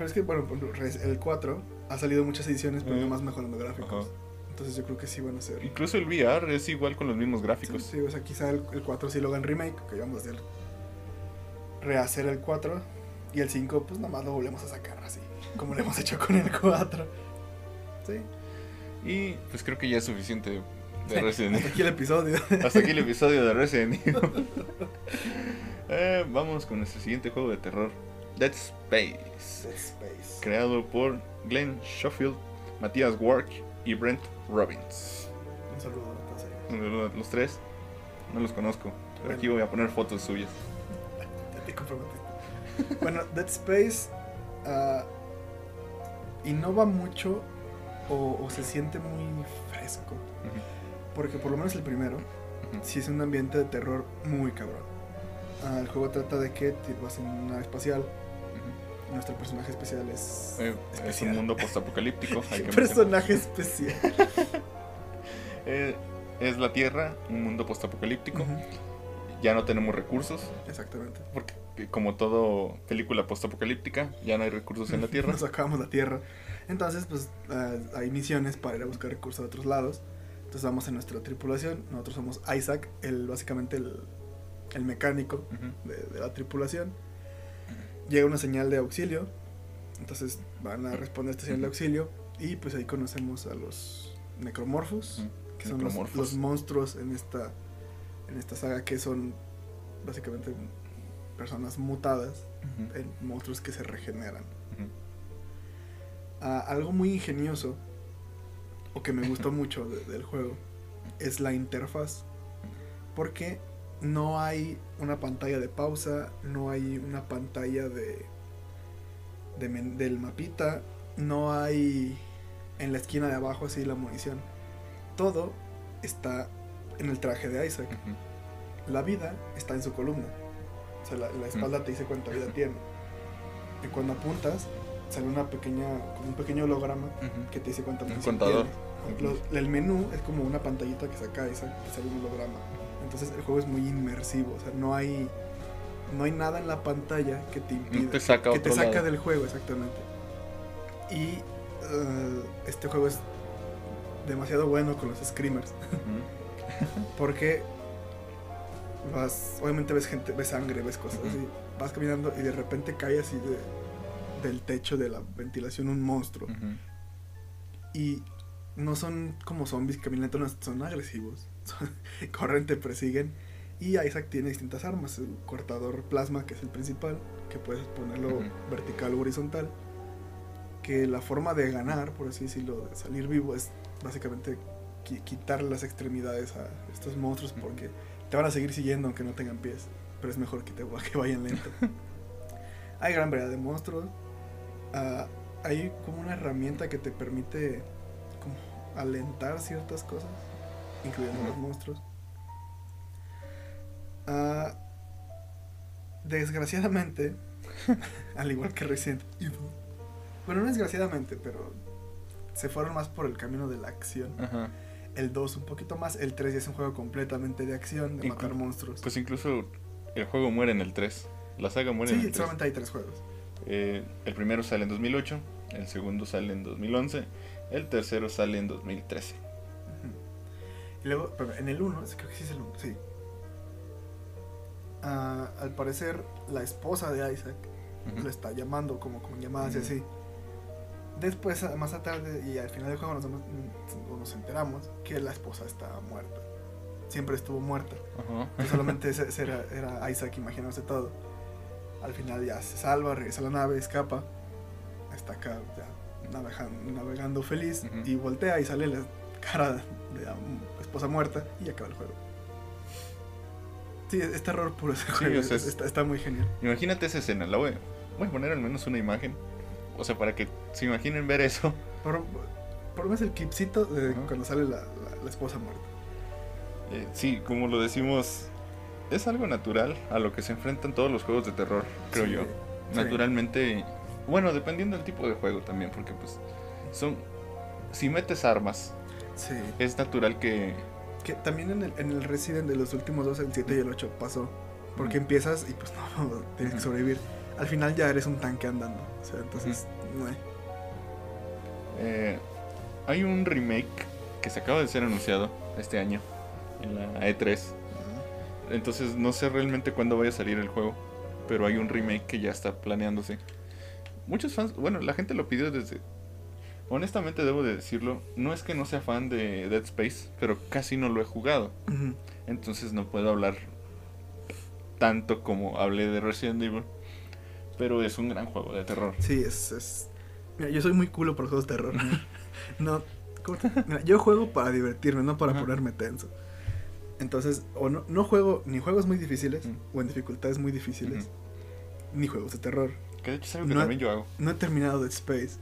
Pero es que, bueno, Res- el 4 ha salido muchas ediciones, pero Eh. nomás mejorando gráficos. Entonces yo creo que sí van a ser. Incluso el VR es igual con los mismos Sí, gráficos. sí, o sea, quizá el, el 4 sí lo hagan remake, que vamos a hacer. Rehacer el 4. Y el 5, pues nomás lo volvemos a sacar así. Como lo hemos hecho con el 4. Sí. Y pues creo que ya es suficiente de Resident Hasta Evil. aquí el episodio. Hasta aquí el episodio de Resident Evil. Eh, vamos con nuestro siguiente juego de terror, Dead Space. Dead Space. creado por Glenn Schofield, Matías Wark y Brent Robbins. Un saludo a todos ellos. Los tres no los conozco, pero aquí voy a poner fotos suyas. Ya te comprometiste. bueno, Dead Space ah, innova mucho o, o se siente muy fresco. Porque por lo menos el primero, ujú. sí es un ambiente de terror muy cabrón. Ah, el juego trata de que vas en una nave espacial. Nuestro personaje especial es. Eh, es un mundo postapocalíptico. hay que personaje especial. Eh, es la Tierra, un mundo postapocalíptico. Ujú, Ya no tenemos recursos, Exactamente. porque eh, como todo película postapocalíptica, ya no hay recursos en la Tierra. Nos acabamos la Tierra. Entonces, pues ah, hay misiones para ir a buscar recursos de otros lados. Entonces vamos en nuestra tripulación. Nosotros somos Isaac, el, básicamente el, el mecánico de la tripulación. Llega una señal de auxilio. Entonces van a responder a esta señal de auxilio. Y pues ahí conocemos a los necromorphos. ujú. Que son los, monstruos en esta, en esta saga. Que son básicamente personas mutadas. En monstruos que se regeneran. Ah, algo muy ingenioso, o que me gustó mucho de- del juego, es la interfaz. Porque no hay una pantalla de pausa, no hay una pantalla de, del mapita, no hay en la esquina de abajo así la munición. Todo está en el traje de Isaac. La vida está en su columna. O sea, la, la espalda te dice cuánta vida tiene. Y cuando apuntas, sale una pequeña, como un pequeño holograma que te dice cuánta Un munición. Los- el menú es como una pantallita que saca esa, que sale un holograma. Entonces el juego es muy inmersivo. O sea, no hay, no hay nada en la pantalla que te impide. te saca a que te saca lado. del juego, exactamente. Y eh, este juego es demasiado bueno con los screamers. Porque vas, obviamente ves gente, ves sangre, ves cosas así. Vas caminando y de repente cae así de, del techo de la ventilación un monstruo. Y no son como zombies caminando, no, son agresivos. Corren, te persiguen. Y Isaac tiene distintas armas. El cortador plasma, que es el principal, que puedes ponerlo vertical o horizontal. Que la forma de ganar, por así decirlo, de salir vivo, es básicamente qui- quitar las extremidades a estos monstruos porque te van a seguir siguiendo aunque no tengan pies. Pero es mejor que, te, que vayan lento. hay gran variedad de monstruos. Ah, hay como una herramienta que te permite como alentar ciertas cosas, incluyendo los monstruos. Ah, desgraciadamente, al igual que Resident Evil, bueno, no desgraciadamente, pero se fueron más por el camino de la acción. Ajá. El 2 un poquito más, el 3 ya es un juego completamente de acción, de Inclu- matar monstruos. Pues incluso el juego muere en el 3. La saga muere en sí, el 3. solamente hay tres juegos. Eh, el primero sale en 2008, el segundo sale en 2011, el tercero sale en 2013. Y luego, en el 1, creo que sí es el 1, sí. Ah, al parecer, la esposa de Isaac Ujú. lo está llamando como con llamadas y Ujú. así. Después, más tarde, y al final del juego nos, mm, nos enteramos que la esposa está muerta. Siempre estuvo muerta. Ajá. Y solamente era, era Isaac imaginándose todo. Al final ya se salva, regresa a la nave, escapa. Está acá ya navegando, navegando feliz. Y voltea y sale la cara de la esposa muerta y acaba el juego. Sí, es terror puro ese Sí, juego. o sea, es- está, está muy genial. Imagínate esa escena, la voy, voy a poner al menos una imagen. O sea, para que se imaginen ver eso. Por, por lo menos el clipcito de cuando sale la, la- la esposa muerta. Eh, sí, como lo decimos, es algo natural a lo que se enfrentan todos los juegos de terror, creo Sí, yo. sí. Naturalmente, bueno, dependiendo del tipo de juego también, porque pues son... Si metes armas, Sí. es natural que... Que también en el, en el Resident de los últimos dos, el 7 y el 8, pasó. Porque empiezas y pues no, tienes que sobrevivir. Al final ya eres un tanque andando. O sea, entonces, no hay. eh, hay un remake que se acaba de ser anunciado este año en la E3. Entonces no sé realmente cuándo vaya a salir el juego, pero hay un remake que ya está planeándose. Muchos fans, bueno, la gente lo pidió desde... Honestamente debo de decirlo, no es que no sea fan de Dead Space, pero casi no lo he jugado. Entonces no puedo hablar tanto como hablé de Resident Evil. Pero es un gran juego de terror. Sí, es, es. Mira, yo soy muy culo por los juegos de terror. no. ¿cómo te- Mira, yo juego para divertirme, no para ponerme tenso. Entonces, o no, no juego ni juegos muy difíciles, o en dificultades muy difíciles, ni juegos de terror. Que de hecho es algo que No- también yo hago. No he terminado Dead Space.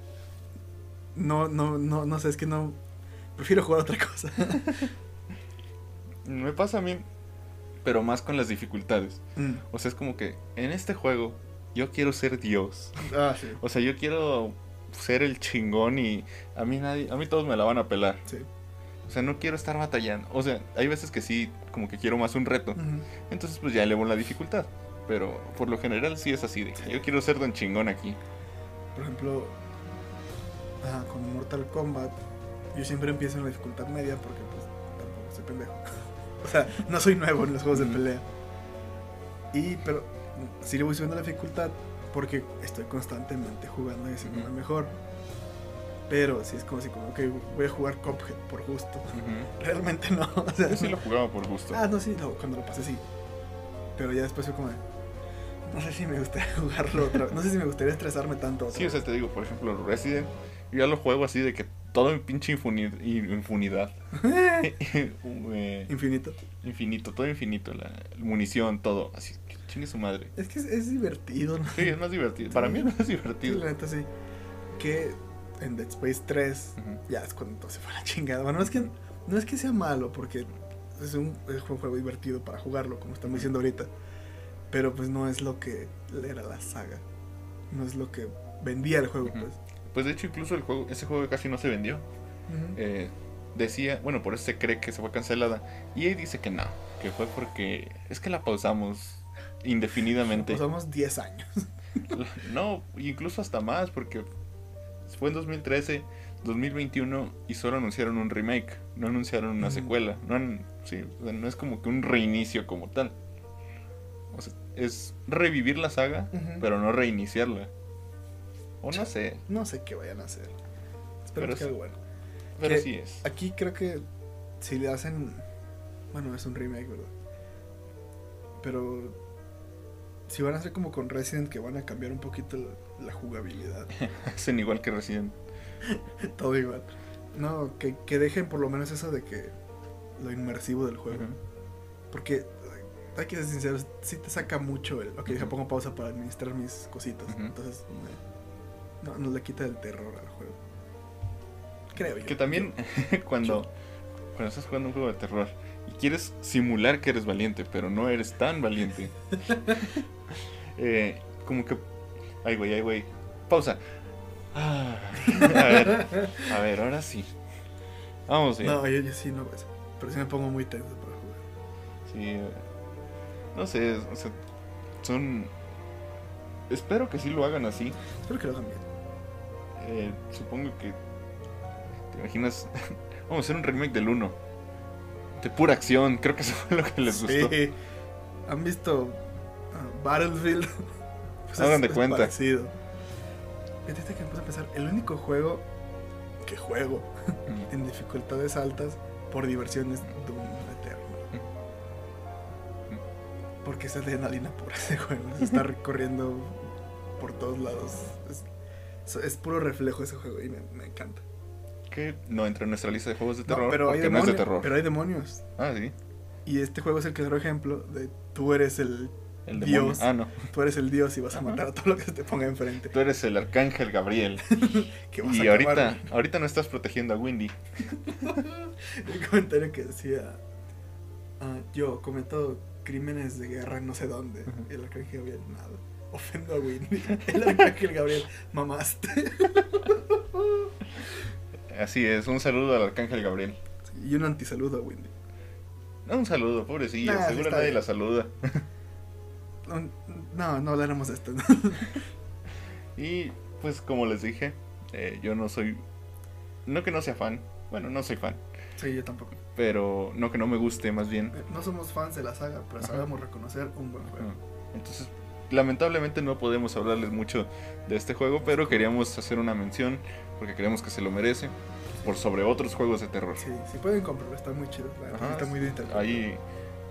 No, no, no, no sé, es que no. prefiero jugar otra cosa. Me pasa a mí, pero más con las dificultades. Mm. O sea, es como que en este juego yo quiero ser Dios. Ah, sí. O sea, yo quiero ser el chingón y a mí nadie, a mí todos me la van a pelar. Sí. O sea, no quiero estar batallando. O sea, hay veces que sí, como que quiero más un reto. Entonces, pues ya elevo la dificultad. Pero por lo general sí es así de Sí. yo quiero ser don chingón aquí. Por ejemplo, ajá, con Mortal Kombat, yo siempre empiezo en la dificultad media porque pues tampoco soy pendejo. o sea, no soy nuevo en los juegos de pelea. Y, pero sí le voy subiendo la dificultad porque estoy constantemente jugando y haciendo Ujú. mejor. Pero sí es como si, como, ok, voy a jugar Cuphead por gusto. Ujú. Realmente no. O sea, Yo sí lo jugaba por gusto. Ah, no, sí, no, cuando lo pasé sí. Pero ya después fue como No sé si me gustaría jugarlo otra vez. No sé si me gustaría estresarme tanto. otra Sí, o vez. sea, te digo, por ejemplo, Resident, yo ya lo juego así de que todo mi pinche infuni- in- infunidad. Eh, Infinito. infinito, todo infinito, la munición, todo, así, que chingue su madre. Es que es, es divertido, ¿no? Sí, es más divertido. Para mí es más Sí, divertido. la neta sí. Que en Dead Space 3 Ujú. ya es cuando todo se fue a la chingada. Bueno, no es que, no es que sea malo, porque es un, es un juego divertido para jugarlo, como estamos diciendo ahorita. Pero pues no es lo que era la saga. No es lo que vendía el juego, pues. Pues de hecho, incluso el juego, ese juego casi no se vendió. Eh, decía, bueno, por eso se cree que se fue cancelada. Y ahí dice que no, que fue porque es que la pausamos indefinidamente. Pasamos 10 años. No, incluso hasta más, porque fue en 2013, 2021 y solo anunciaron un remake, no anunciaron una secuela. No, han- sí, o sea, no es como que un reinicio como tal. O sea, es revivir la saga, pero no reiniciarla. O no sé, No sé qué vayan a hacer. Espero Pero que sí. algo bueno. pero Que- sí es. Aquí creo que si le hacen. Bueno, es un remake, ¿verdad? Pero. Si van a hacer como con Resident, que van a cambiar un poquito la, la jugabilidad. Hacen igual que Resident. todo igual. No, que, que dejen por lo menos eso de que. Lo inmersivo del juego. Porque. Hay que ser sinceros, sí te saca mucho el. Ok, Ujú. pongo pausa para administrar mis cositas. Entonces, no, no le quita el terror al juego. Creo yo. Que también cuando, cuando estás jugando un juego de terror y quieres simular que eres valiente, pero no eres tan valiente. eh, como que... Ay, güey, ay, güey. Pausa. Ah, a ver, a ver, ahora sí. Vamos bien. No, yo, yo sí no eso. Pero sí me pongo muy tenso para jugar. Sí. eh, No sé, o sea, son... Espero que sí lo hagan así. Espero que lo hagan bien. Eh, supongo que. ¿Te imaginas? Vamos a hacer un remake del 1. De pura acción. Creo que eso fue lo que les gustó. Sí. ¿Han visto ah, Battlefield? Pues Hagan de cuenta. Parecido. Fíjate que me puse a pensar, el único juego que juego Mm. en dificultades altas por diversión es Doom Eternal. Porque es adrenalina pura ese juego. Se está recorriendo por todos lados. Es, es puro reflejo ese juego y me, me encanta. Que no entra en nuestra lista de juegos de terror. No, pero hay, porque no es demonios, de terror. pero hay demonios. Ah, sí. Y este juego es el claro ejemplo de tú eres el El. Dios. Ah, no. tú eres el dios y vas a Ajá. matar a todo lo que se te ponga enfrente. Tú eres el arcángel Gabriel. Que vas y a ahorita, acabar. ahorita no estás protegiendo a Windy. El comentario que decía ah, yo cometo crímenes de guerra en no sé dónde. Ajá. Y el arcángel Gabriel, nada. Ofendo a Windy. El arcángel Gabriel, mamaste. Así es, un saludo al arcángel Gabriel. Y un antisaludo a Windy. No, un saludo, pobrecilla. Nah, Seguro nadie bien. la saluda. No, no, no hablaremos de esto. Y pues como les dije, eh, yo no soy... No que no sea fan. Bueno, no soy fan. sí, yo tampoco. Pero no que no me guste, más bien. Eh, No somos fans de la saga, pero Ajá. sabemos reconocer un buen juego. Entonces, lamentablemente no podemos hablarles mucho de este juego, pero queríamos hacer una mención porque creemos que se lo merece por sobre otros juegos de terror. Sí, si pueden comprarlo, está muy chido. la Ajá, está muy bien. Hay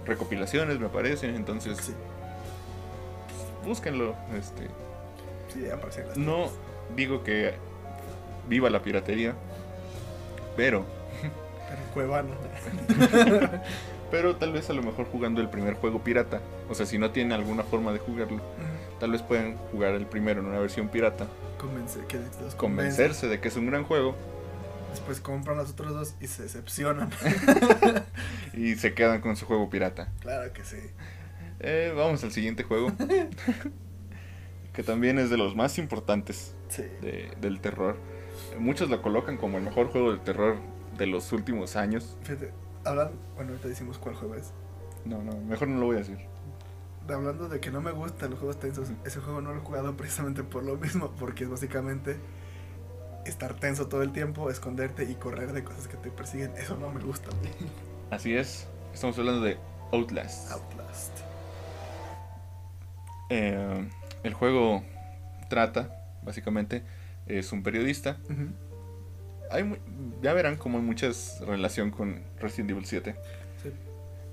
recopilaciones, me parece, entonces Sí, búsquenlo. Este, sí, las no digo que viva la piratería, pero Pero Cuevana. pero tal vez a lo mejor jugando el primer juego pirata, o sea, si no tienen alguna forma de jugarlo, tal vez pueden jugar el primero en una versión pirata, Convence, que los convencerse de que es un gran juego Después compran los otros dos y se decepcionan. y se quedan con su juego pirata. Claro que sí. Eh, vamos al siguiente juego. que también es de los más importantes Sí. de- del terror. Muchos lo colocan como el mejor juego de terror de los últimos años. Fíjate, hablan, bueno, ahorita decimos cuál juego es. No, no, mejor no lo voy a decir. Hablando de que no me gustan los juegos tensos, ese juego no lo he jugado precisamente por lo mismo, porque es básicamente estar tenso todo el tiempo, esconderte y correr de cosas que te persiguen. Eso no me gusta. Así es, estamos hablando de Outlast. Outlast. Eh, el juego trata, básicamente, es un periodista. Hay, ya verán como hay muchas relación con Resident Evil 7. Sí.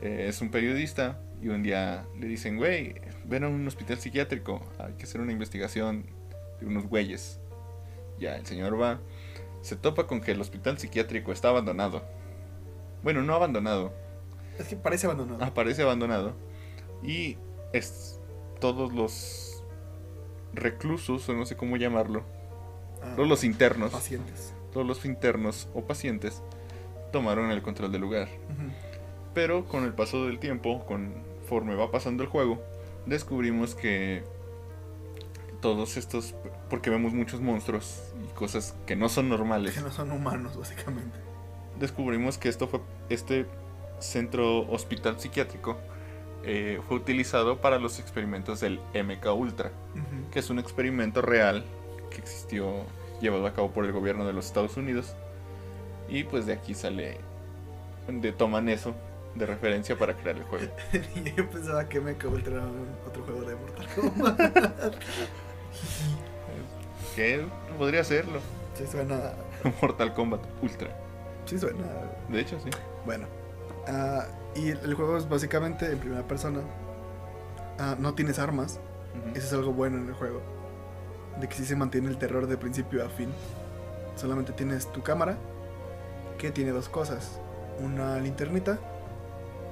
Eh, es un periodista y un día le dicen, güey, ven a un hospital psiquiátrico, hay que hacer una investigación de unos güeyes. Ya, el señor va, se topa con que el hospital psiquiátrico está abandonado. Bueno, no abandonado, Es que parece abandonado. aparece abandonado y es todos los reclusos, o no sé cómo llamarlo, Ah, todos los internos, pacientes. Todos los internos o pacientes tomaron el control del lugar. Pero con el paso del tiempo, conforme va pasando el juego, descubrimos que todos estos, porque vemos muchos monstruos y cosas que no son normales, Que no son humanos, básicamente. descubrimos que esto fue este centro hospital psiquiátrico eh, fue utilizado para los experimentos del MK Ultra, que es un experimento real que existió llevado a cabo por el gobierno de los Estados Unidos y pues de aquí sale de toman eso de referencia para crear el juego. y yo pensaba que me acabó el otro juego de Mortal Kombat. Que podría serlo. sí suena. Mortal Kombat Ultra. Sí suena. De hecho, sí. Bueno. ah, y el, juego es básicamente en primera persona. Ah, no tienes armas. Eso es algo bueno en el juego. De que sí se mantiene el terror de principio a fin. Solamente tienes tu cámara, que tiene dos cosas. Una linternita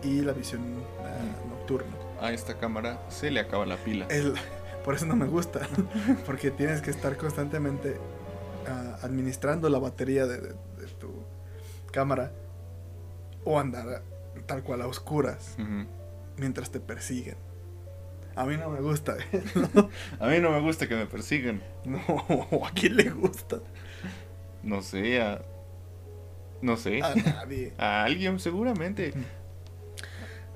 y la visión ah, nocturna. A esta cámara se le acaba la pila. El- por eso no me gusta. Porque tienes que estar constantemente ah, administrando la batería de, de- de tu cámara. O andar tal cual a oscuras mientras te persiguen. A mí no me gusta. A mí no me gusta que me persigan. No, ¿a quién le gusta? No sé, a... No sé. A nadie. A alguien seguramente.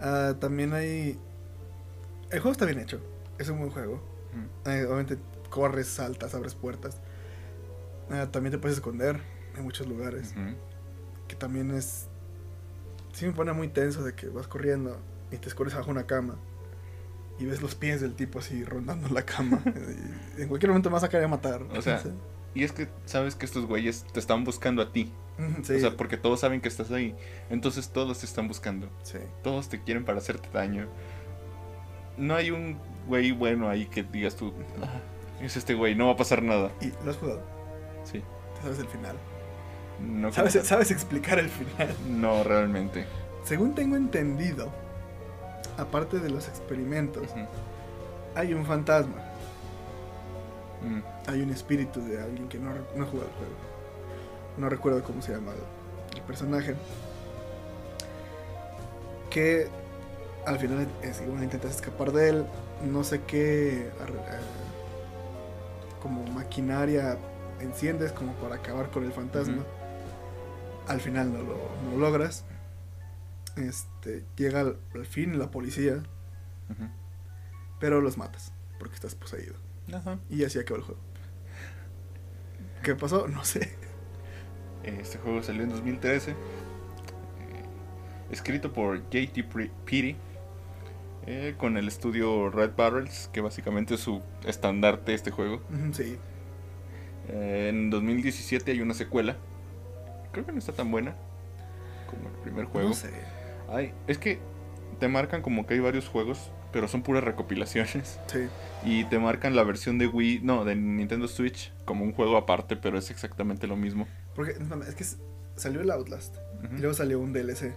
Ah, también hay. El juego está bien hecho. Es un buen juego. Ujú. Eh, obviamente corres, saltas, abres puertas. Ah, también te puedes esconder en muchos lugares. Que también es. Sí me pone muy tenso de que vas corriendo y te escondes bajo una cama. Y ves los pies del tipo así rondando la cama. en cualquier momento me vas a querer matar. O sea, Y es que sabes que estos güeyes te están buscando a ti. Sí, O sea, porque todos saben que estás ahí. Entonces todos te están buscando. sí. Todos te quieren para hacerte daño. No hay un güey bueno ahí que digas tú, "Ah, es este güey, no va a pasar nada. ¿Y lo has jugado? Sí. Te sabes el final. No, ¿Sabes, como tal. sabes explicar el final. no realmente. Según tengo entendido, aparte de los experimentos, hay un fantasma. Mm, Hay un espíritu de alguien que no, no ha jugado el juego. No recuerdo cómo se llama el, el personaje. Que al final es, igual intentas escapar de él. No sé qué eh, como maquinaria enciendes como para acabar con el fantasma. Al final no lo no logras. Este, llega al, al fin la policía, pero los matas porque estás poseído. Ajá. Y así acabó el juego. ¿Qué pasó? No sé. Este juego salió en 2013. eh, escrito por JT Petty. eh, con el estudio Red Barrels, que básicamente es su estandarte este juego. Sí. Eh, en 2017 hay una secuela. Creo que no está tan buena como el primer juego. No sé. Ay, es que te marcan como que hay varios juegos, pero son puras recopilaciones. Sí. Y te marcan la versión de Wii, no, de Nintendo Switch como un juego aparte, pero es exactamente lo mismo. Porque es que salió el Outlast. Y luego salió un DLC.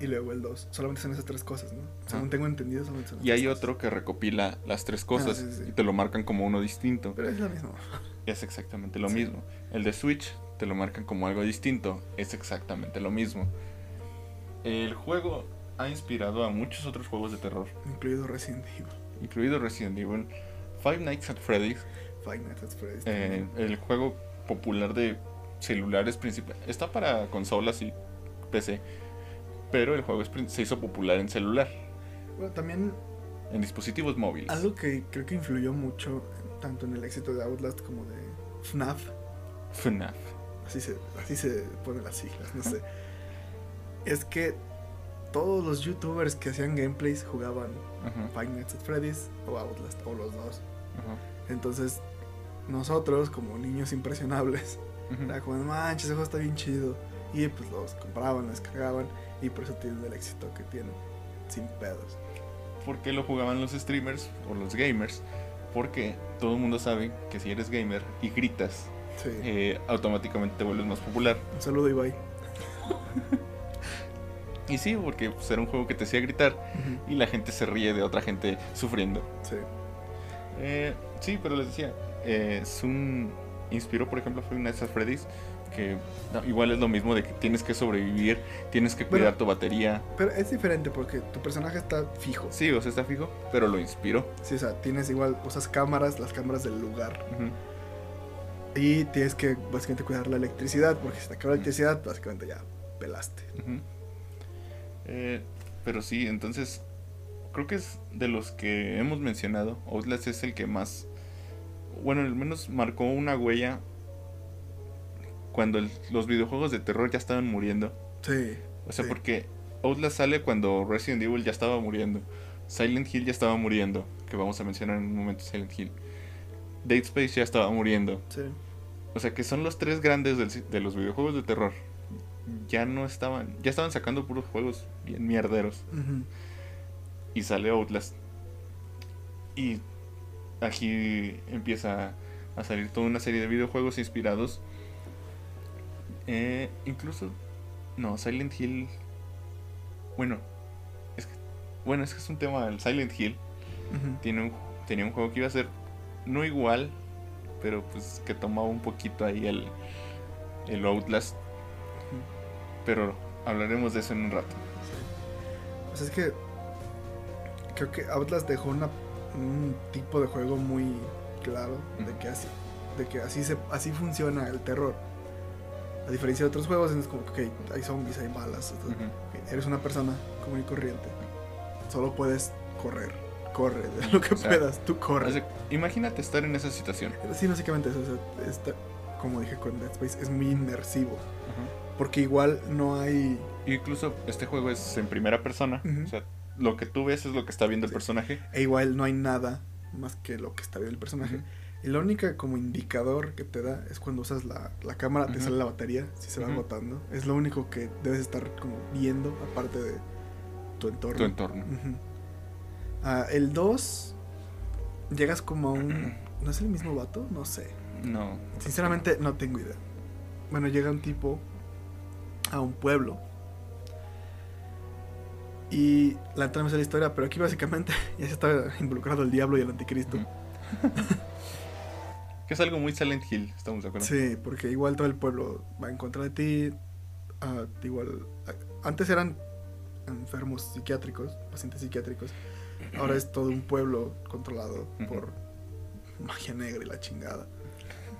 Y luego el 2. Solamente son esas tres cosas, ¿no? Según Ah. tengo entendido, solamente son Y hay otro que recopila las tres cosas Ah, sí, sí. y te lo marcan como uno distinto. Pero es lo mismo. Es exactamente lo Sí. mismo. El de Switch te lo marcan como algo distinto, es exactamente lo mismo. El juego ha inspirado a muchos otros juegos de terror, Incluido Resident Evil. incluido Resident Evil, Five Nights at Freddy's, Five Nights at Freddy's. eh, el juego popular de celulares principal. Está para consolas y PC, pero el juego se hizo popular en celular, Bueno, también en dispositivos móviles. algo que creo que influyó mucho, tanto en el éxito de Outlast como de FNAF. FNAF. Así se, así se ponen las siglas, no sé. Es que todos los youtubers que hacían gameplays jugaban Ajá, Five Nights at Freddy's o Outlast, o los dos. ajá, Entonces, nosotros, como niños impresionables, era como, manches, ese juego está bien chido. Y pues los compraban, los descargaban, y por eso tienen el éxito que tienen, sin pedos. ¿Por qué lo jugaban los streamers o los gamers? Porque todo el mundo sabe que si eres gamer y gritas, Sí. eh, automáticamente te vuelves más popular. Un saludo, Ibai. Y sí, porque pues, era un juego que te hacía gritar y la gente se ríe de otra gente sufriendo. Sí. Eh, sí, pero les decía, eh, es un... Inspiró, por ejemplo, Five Nights at Freddy's, que no, igual es lo mismo de que tienes que sobrevivir, tienes que cuidar tu batería. Pero es diferente porque tu personaje está fijo. Sí, o sea, está fijo, pero lo inspiró. Sí, o sea, tienes igual, usas cámaras, las cámaras del lugar. Y tienes que básicamente cuidar la electricidad, porque si te acaba la electricidad, básicamente ya pelaste. Eh, pero sí, entonces creo que es de los que hemos mencionado. Outlast es el que más, bueno, al menos marcó una huella cuando el- los videojuegos de terror ya estaban muriendo. Sí. O sea, Sí. porque Outlast sale cuando Resident Evil ya estaba muriendo. Silent Hill ya estaba muriendo, que vamos a mencionar en un momento Silent Hill. Dead Space ya estaba muriendo. Sí. O sea que son los tres grandes del de los videojuegos de terror. Ya no estaban, ya estaban sacando puros juegos bien mierderos. Y sale Outlast. Y aquí empieza a salir toda una serie de videojuegos inspirados. Eh, incluso, no, Silent Hill. Bueno, es que, bueno, es que es un tema. El Silent Hill tiene un, tenía un juego que iba a ser no igual, pero pues que tomaba un poquito ahí el, el Outlast. Pero hablaremos de eso en un rato. Sí. O sea, es que creo que Outlast dejó una, un tipo de juego muy claro de que así, de que así se, así funciona el terror. A diferencia de otros juegos, es como que hay zombies, hay balas. Eres una persona común y corriente. Solo puedes correr. Corre de lo que O sea, puedas, tú corres. Imagínate estar en esa situación. Sí, básicamente eso. o sea, está- como dije con Dead Space, es muy inmersivo. Porque igual no hay. Incluso este juego es en primera persona. Ujú. O sea, lo que tú ves es lo que está viendo el Sí. personaje. E igual no hay nada más que lo que está viendo el personaje. Ujú. Y la única como indicador que te da es cuando usas la, la cámara, te Ujú. sale la batería, si se va agotando. Es lo único que debes estar como viendo, aparte de tu entorno. Tu entorno. Ah, el 2, llegas como a un... ¿No es el mismo vato? No sé. No. Sinceramente no tengo idea. Bueno, llega un tipo a un pueblo. Y la me sé la historia, pero aquí básicamente ya se está involucrado el diablo y el anticristo. Que es algo muy Silent Hill, ¿estamos de acuerdo? Sí, porque igual todo el pueblo va en contra de ti. ah, igual, ah, antes eran enfermos psiquiátricos, pacientes psiquiátricos. Ahora es todo un pueblo controlado por magia negra y la chingada.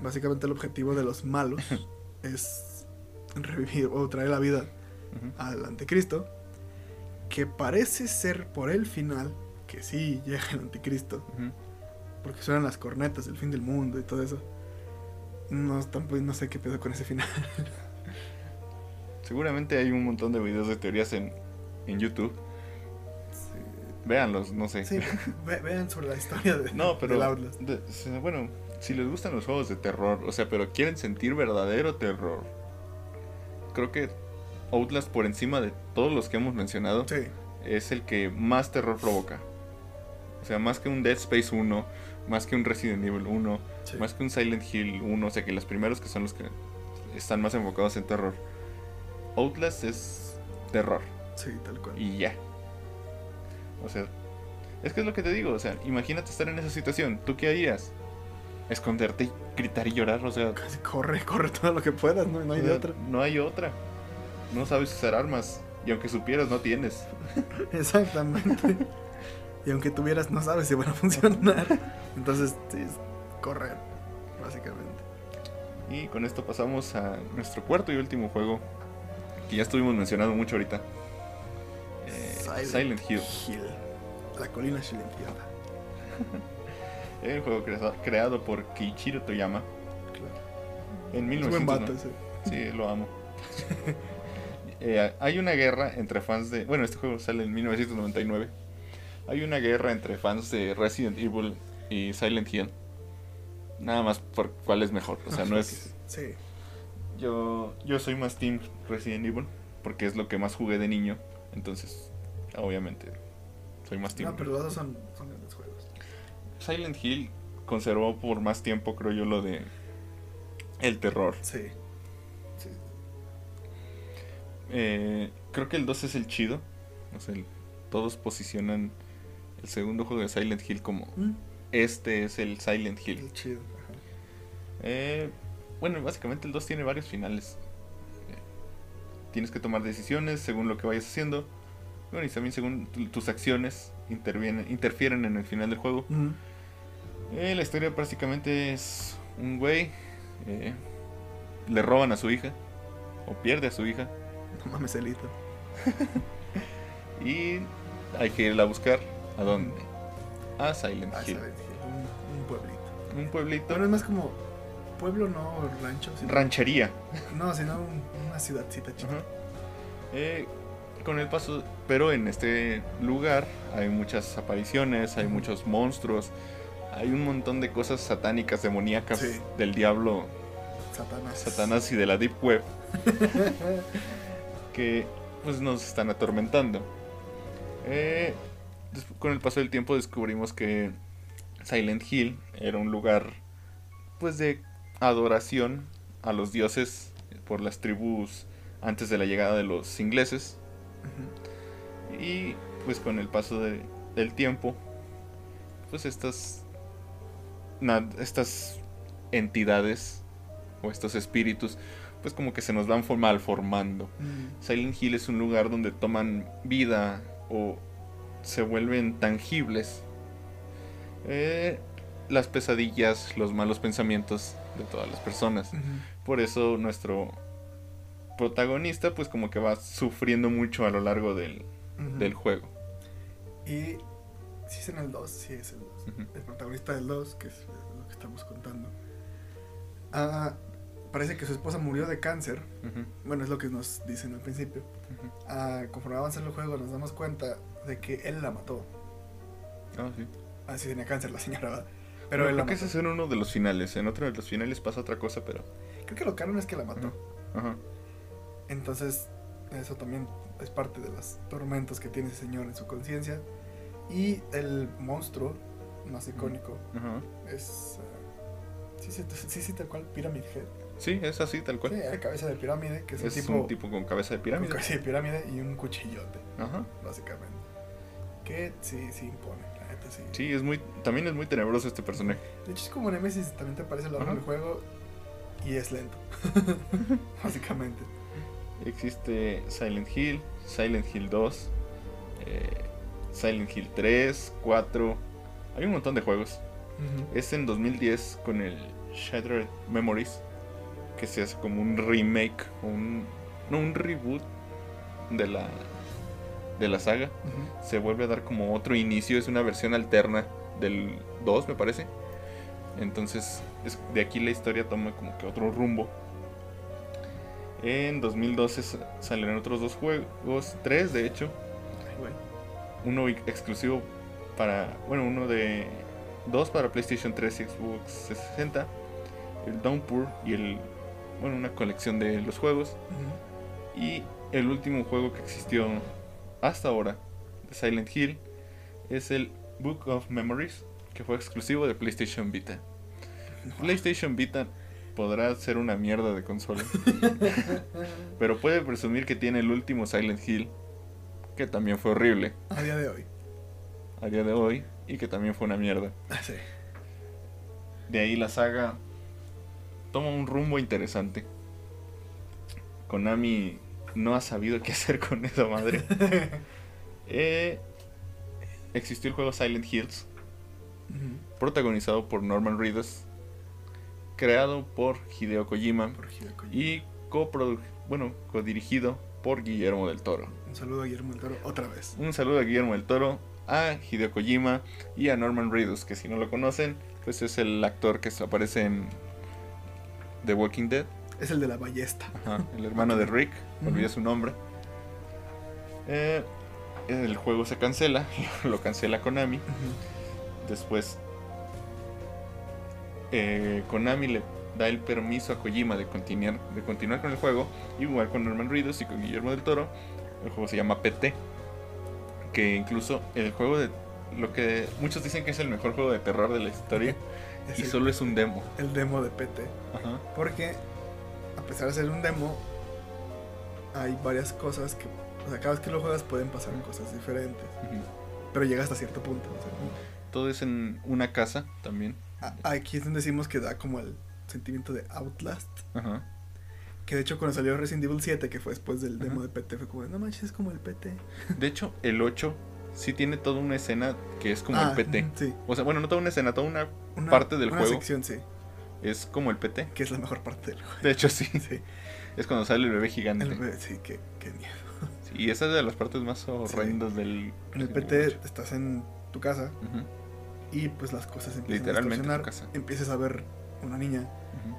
Básicamente el objetivo de los malos es revivir o traer la vida al anticristo. Que parece ser por el final que sí llega el anticristo. Porque suenan las cornetas del fin del mundo y todo eso. No, tampoco, no sé qué pedo con ese final. Seguramente hay un montón de videos de teorías en, en YouTube. Véanlos, no sé. Sí, ve- vean sobre la historia de, No, pero. del Outlast. de- se- bueno, si les gustan los juegos de terror, o sea, pero quieren sentir verdadero terror, creo que Outlast, por encima de todos los que hemos mencionado, Sí, es el que más terror provoca. O sea, más que un Dead Space 1, más que un Resident Evil 1, sí. más que un Silent Hill 1, o sea, que los primeros que son los que están más enfocados en terror. Outlast es terror. Sí, tal cual. Y ya. O sea, es que es lo que te digo. O sea, imagínate estar en esa situación. ¿Tú qué harías? Esconderte, gritar y llorar, o sea, corre, corre todo lo que puedas, no, no hay de otra. No hay otra. No sabes usar armas. Y aunque supieras, no tienes. Exactamente. y aunque tuvieras, no sabes si van a funcionar. Entonces, sí, correr, básicamente. Y con esto pasamos a nuestro cuarto y último juego. Que ya estuvimos mencionando mucho ahorita. Eh, Silent, Hill. Hill. La colina silenciada. El juego crea- creado por Kiichiro Toyama Claro. en Es buen 1990. vato ese. Sí, lo amo. Eh, hay una guerra entre fans de... Bueno, este juego sale en 1999. Hay una guerra entre fans de Resident Evil y Silent Hill. Nada más por cuál es mejor. O sea, no es... Sí. Yo, yo soy más Team Resident Evil porque es lo que más jugué de niño. Entonces, obviamente, soy más Team. No, pero son. Silent Hill conservó por más tiempo, creo yo, lo de el terror. Sí. Sí. Eh, creo que el 2 es el chido. O sea, el- todos posicionan el segundo juego de Silent Hill como Mm, este es el Silent Hill. el chido. ajá. Eh, bueno, básicamente el 2 tiene varios finales. Eh, tienes que tomar decisiones según lo que vayas haciendo. Bueno, y también según tu- tus acciones intervienen, interfieren en el final del juego. Mm, Eh, la historia básicamente es un güey. eh, le roban a su hija. O pierde a su hija. No mames, Elito. Y hay que irla a buscar. ¿A dónde? A Silent Ah, Hill. Silent Hill, un, un pueblito. Un pueblito. Bueno, es más como pueblo, no rancho. Sino, Ranchería. no, sino un- una ciudadcita chica. Eh, con el paso, pero en este lugar hay muchas apariciones, hay muchos monstruos, hay un montón de cosas satánicas, demoníacas Sí. del diablo, Satanás. Satanás y de la Deep Web que pues nos están atormentando. Eh, con el paso del tiempo descubrimos que Silent Hill era un lugar pues de adoración a los dioses por las tribus antes de la llegada de los ingleses y pues con el paso de- del tiempo pues estas estas entidades o estos espíritus pues como que se nos van for- malformando Mm, Silent Hill es un lugar donde toman vida o se vuelven tangibles. Eh, las pesadillas, los malos pensamientos de todas las personas. Por eso nuestro protagonista pues como que va sufriendo mucho a lo largo del, del juego. Y si es en el 2, sí es el 2. Ujú. El protagonista del 2, que es lo que estamos contando. Ah, parece que su esposa murió de cáncer. Ujú, Bueno, es lo que nos dicen al principio. ujú. Ah, conforme avanza el juego, nos damos cuenta de que él la mató. Ah, sí. Ah, sí, tenía cáncer la señora, ¿verdad? Pero Pero él la creo que mató. ese es en uno de los finales. En otro de los finales pasa otra cosa, pero... Creo que lo caro es que la mató. Ajá. Entonces, eso también es parte de los tormentos que tiene ese señor en su conciencia. Y el monstruo más icónico es. ah, sí, sí, sí, sí, tal cual, Pyramid Head. Sí, es así, tal Sí, cual. la cabeza de pirámide, que es, es un tipo. un tipo con cabeza de con pirámide. cabeza de pirámide y un cuchillote, Ajá. básicamente. Que sí, sí impone, la neta sí. Sí, es muy, también es muy tenebroso este personaje. De hecho, es como Nemesis, también te aparece a lo largo del juego y es lento. básicamente. Existe Silent Hill, Silent Hill 2, eh, Silent Hill 3, 4. Hay un montón de juegos. Ujú. Es en 2010 con el Shattered Memories, que se hace como un remake, un, no, un reboot de la, de la saga. Se vuelve a dar como otro inicio, es una versión alterna del 2, me parece. Entonces, es- de aquí la historia toma como que otro rumbo. En 2012 s- salieron otros dos juegos, tres de hecho. Ay. Uno ex- exclusivo para, bueno, uno de dos para PlayStation 3 y Xbox 360. El Downpour y el, bueno, una colección de los juegos. Y el último juego que existió hasta ahora de Silent Hill es el Book of Memories, que fue exclusivo de PlayStation Vita. PlayStation Vita podrá ser una mierda de consola, pero puede presumir que tiene el último Silent Hill, que también fue horrible A día de hoy. a día de hoy y que también fue una mierda. Ah, sí. de ahí la saga toma un rumbo interesante. Konami no ha sabido qué hacer con esa madre. Eh, existió el juego Silent Hills, protagonizado por Norman Reedus, creado por Hideo Kojima Por Hideo Kojima. y coprodu- bueno, codirigido por Guillermo del Toro. Un saludo a Guillermo del Toro otra vez. Un saludo a Guillermo del Toro, a Hideo Kojima y a Norman Reedus, que si no lo conocen, pues es el actor que aparece en The Walking Dead, Es el de la ballesta. Ajá, el hermano de Rick, olvidé Ujú. su nombre. Eh, el juego se cancela, lo cancela Konami. Después, eh, Konami le da el permiso a Kojima de continuar, de continuar con el juego, igual con Norman Reedus y con Guillermo del Toro. El juego se llama PT, que incluso el juego de lo que muchos dicen que es el mejor juego de terror de la historia Es y el, solo es un demo. el demo de PT. Ajá. Porque, a pesar de ser un demo, hay varias cosas que. O sea, cada vez que lo juegas pueden pasar cosas diferentes. Ujú. Pero llega hasta cierto punto. o sea, Todo es en una casa también. a- aquí es donde decimos que da como el sentimiento de Outlast. Ajá. Que de hecho, cuando salió Resident Evil 7, que fue después del demo de PT, fue como, no manches, es como el PT. De hecho, el 8 sí tiene toda una escena que es como Ah, el PT. ujú, Sí. O sea, bueno, no toda una escena, toda una Una, Parte del una juego. sección, sí. es como el PT. Que es la mejor parte del juego. De hecho, sí. Sí. Es cuando sale el bebé gigante. El bebé, sí, qué, qué miedo. Sí, y esa es de las partes más horrendas del. En el PT estás en tu casa y pues las cosas empiezan Literalmente a tu casa. Empiezas a ver una niña.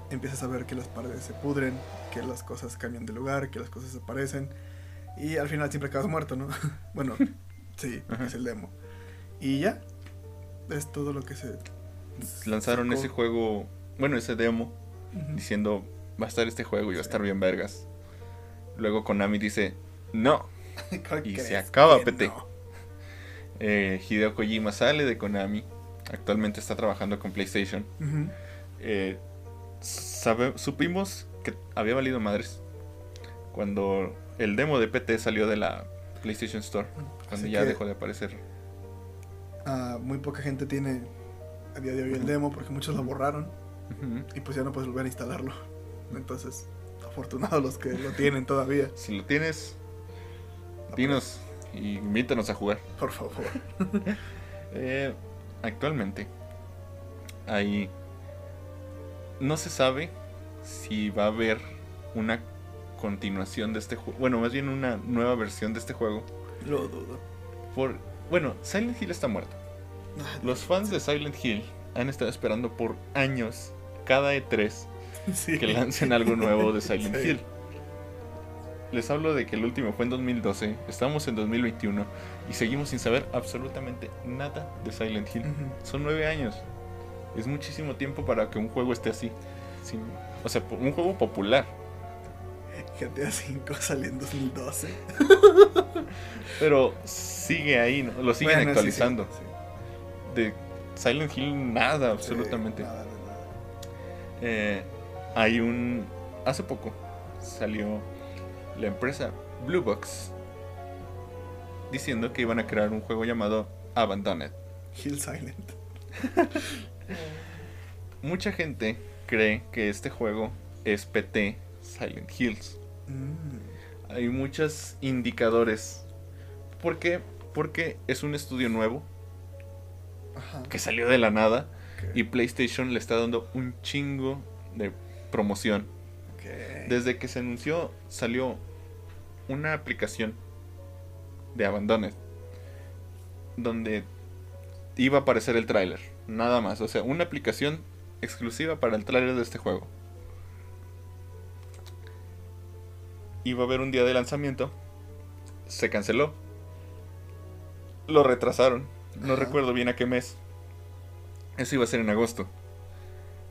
Empiezas a ver que las paredes se pudren, que las cosas cambian de lugar, que las cosas desaparecen. Y al final siempre acabas muerto, ¿no? bueno, sí, Ajá. es el demo. Y ya, es todo lo que se... Lanzaron sacó. ese juego, bueno, ese demo, Ujú. diciendo va a estar este juego y va a estar bien vergas. Luego Konami dice, no. ¿Cómo y se acaba, PT. no? Eh, Hideo Kojima sale de Konami. Actualmente está trabajando con PlayStation. Eh, sabe- supimos que había valido madres cuando el demo de PT salió de la PlayStation Store. Cuando Así ya dejó de aparecer. Ah, muy poca gente tiene a día de hoy el demo porque muchos lo borraron y pues ya no puedes volver a instalarlo. Entonces, afortunados los que lo tienen todavía, Si lo tienes, dinos y invítanos a jugar. por favor. Eh, actualmente hay no se sabe si va a haber una continuación de este juego bueno más bien una nueva versión de este juego Lo dudo. por bueno Silent Hill está muerto Ah, los fans de Silent Hill han estado esperando por años cada E3 sí. que lancen algo nuevo de Silent Sí. Hill les hablo de que el último fue en 2012 estamos en 2021 y seguimos sin saber absolutamente nada de Silent Hill son nueve años. Es muchísimo tiempo para que un juego esté así. sin- o sea, un juego popular. GTA V salió en 2012. Pero sigue ahí, ¿no? Lo siguen Bueno, actualizando. sí, sí. De Silent Hill nada, absolutamente. Sí, nada, nada. Eh, hay un... Hace poco salió la empresa Blue Box diciendo que iban a crear un juego llamado Abandoned. Hill Silent. Mucha gente cree que este juego es PT Silent Hills. Mm, hay muchos indicadores. ¿Por qué? Porque es un estudio nuevo Ajá. que salió de la nada y PlayStation le está dando un chingo de promoción. Desde que se anunció salió una aplicación de Abandoned donde iba a aparecer el tráiler, nada más, o sea, una aplicación exclusiva para el tráiler de este juego. Iba a haber un día de lanzamiento, se canceló, lo retrasaron, no Ajá. recuerdo bien a qué mes. Eso iba a ser en agosto.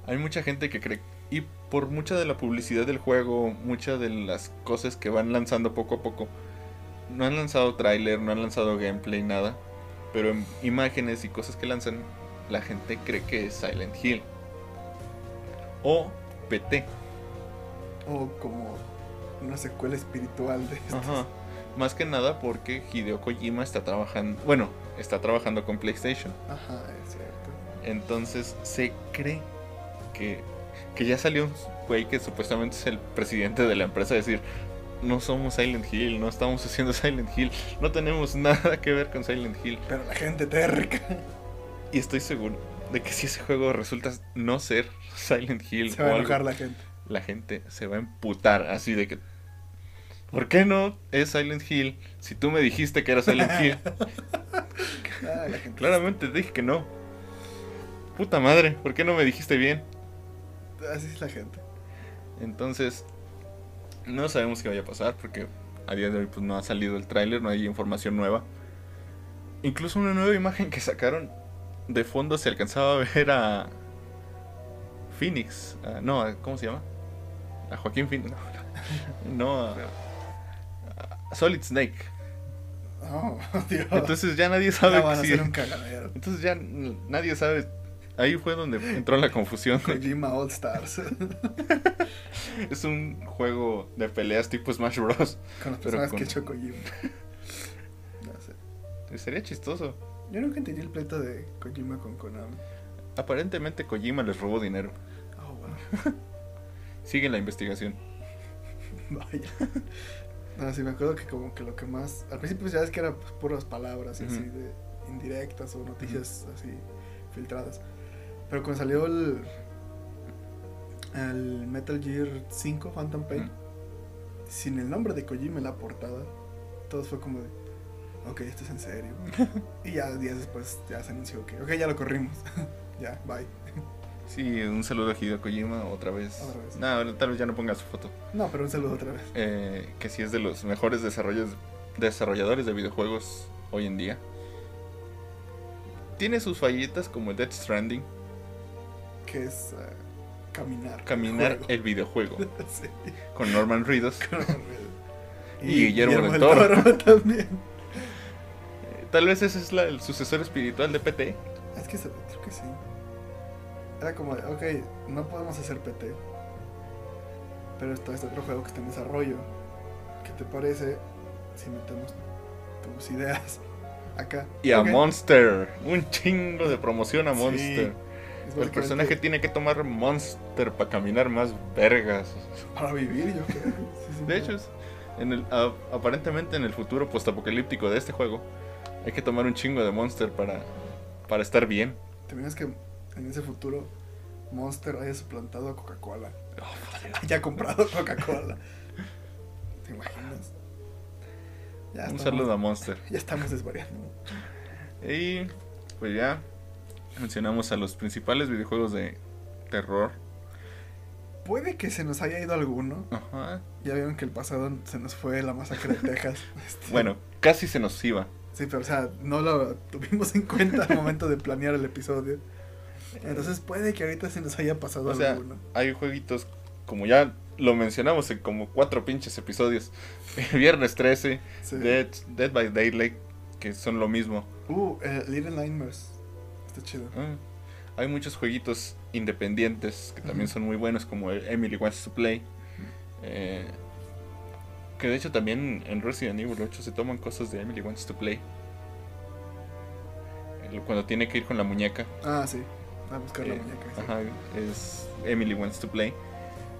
Hay mucha gente que cree y por mucha de la publicidad del juego, muchas de las cosas que van lanzando poco a poco, no han lanzado tráiler, no han lanzado gameplay, nada. Pero en imágenes y cosas que lanzan, la gente cree que es Silent Hill. O PT. O como una secuela espiritual de estos. Ajá. Más que nada porque Hideo Kojima está trabajando, bueno, está trabajando con PlayStation. Ajá, es cierto. Entonces se cree que, que ya salió un güey que supuestamente es el presidente de la empresa a decir, no somos Silent Hill, no estamos haciendo Silent Hill, no tenemos nada que ver con Silent Hill. Pero la gente terca. Y estoy seguro de que si ese juego resulta no ser Silent Hill Se va a algo, enojar la gente. la gente se va a emputar así de que ¿Por qué no es Silent Hill si tú me dijiste que era Silent Hill? Ah, la gente. Claramente te dije que no. Puta madre, ¿por qué no me dijiste bien? Así es la gente. Entonces, no sabemos qué vaya a pasar porque a día de hoy pues, no ha salido el tráiler, no hay información nueva. Incluso una nueva imagen que sacaron de fondo se alcanzaba a ver a Phoenix. a- no, a- ¿cómo se llama? A Joaquín Phoenix. No, no, a, Solid Snake. Oh, Dios. Entonces ya nadie sabe Ya que van a sí- hacer un cagadero. Entonces ya nadie sabe. Ahí fue donde entró la confusión. Kojima All Stars. Es un juego de peleas tipo Smash Bros. con las personas con- que echó Kojima. No sé. Sería chistoso. Yo nunca entendí el pleito de Kojima con Konami. Aparentemente Kojima les robó dinero. Oh, wow. Sigue la investigación. Vaya. No, sí, me acuerdo que como que lo que más... Al principio ya ves que eran pues, puras palabras y así de indirectas o noticias así filtradas. Pero cuando salió el... El Metal Gear 5 Phantom Pain, sin el nombre de Kojima en la portada, todo fue como de... Ok, esto es en serio. y ya días después ya se anunció que... Ok, ya lo corrimos. ya, bye. Sí, un saludo a Hideo Kojima otra vez. Otra vez. No, tal vez ya no ponga su foto. No, pero un saludo otra vez. Eh, que sí es de los mejores desarrolladores de videojuegos hoy en día. Tiene sus fallitas como el Death Stranding. Que es... eh, caminar. Caminar el videojuego. Sí. Con Norman Reedus. y, Guillermo del Toro. también. Tal vez ese es la- el sucesor espiritual de PT. Es que creo que sí. Era como, de, ok, no podemos hacer PT. Pero está este otro juego que está en desarrollo. ¿Qué te parece si metemos tus ideas acá? Y a Ok. Monster. Un chingo de promoción a Sí. Monster. Es El personaje tiene que tomar Monster para caminar más vergas. Para vivir, yo creo. Sí, sí, De sí. hecho, en el, a- aparentemente en el futuro postapocalíptico de este juego, hay que tomar un chingo de Monster para, para estar bien. ¿Te imaginas que en ese futuro Monster haya suplantado a Coca-Cola? Oh, Haya comprado Coca-Cola. ¿Te imaginas? Ya un estamos- saludo a Monster. Ya estamos desvariando. Y pues ya mencionamos a los principales videojuegos de terror. Puede que se nos haya ido alguno. Ajá. Ya vieron que el pasado se nos fue la masacre de Texas. Este, Bueno, casi se nos iba. Sí, pero o sea, no lo tuvimos en cuenta al momento de planear el episodio. Entonces puede que ahorita se nos haya pasado O sea, alguno. hay jueguitos, como ya lo mencionamos en como cuatro pinches episodios. Viernes 13, Sí. Dead, Dead by Daylight, que son lo mismo. Uh, eh, Little Nightmares. Está chido. Ah, hay muchos jueguitos independientes que también Ujú. son muy buenos, como Emily Wants to Play. Eh, que de hecho también en Resident Evil 8 se toman cosas de Emily Wants to Play. Cuando tiene que ir con la muñeca. Ah, sí. A buscar la eh, muñeca. sí. Ajá, es Emily Wants to Play.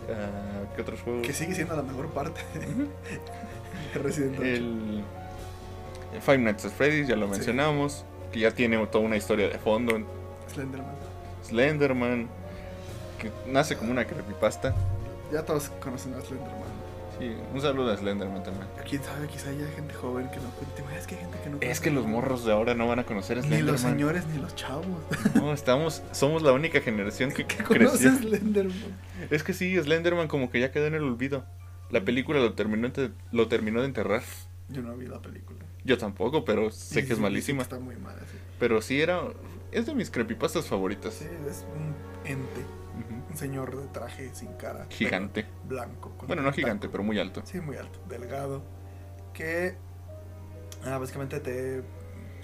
Ah, ¿Qué otros juegos? Que sigue siendo la mejor parte de Resident Evil. El Five Nights at Freddy's, ya lo Sí. mencionamos. Que ya tiene toda una historia de fondo. Slenderman. Slenderman. Que nace como una creepypasta. Ya todos conocen a Slenderman. Sí, un saludo a Slenderman también. Quién sabe, quizá haya gente joven que no. ¿Te imaginas que hay gente que no Es conoce que los morros de ahora no van a conocer a Ni Slenderman. los señores ni los chavos. No, estamos, somos la única generación que ¿Qué creció. conoces Slenderman? Es que sí, Slenderman como que ya quedó en el olvido. La película lo terminó, lo terminó de enterrar. Yo no vi la película. Yo tampoco, pero sé Sí, que es sí, malísima. que Está muy mala, sí. Pero sí era... Es de mis creepypastas favoritas. Sí, es un ente. Un señor de traje sin cara. Gigante. Blanco. Bueno, no gigante, pero muy alto. Sí, muy alto. Delgado. Que. Ah, básicamente te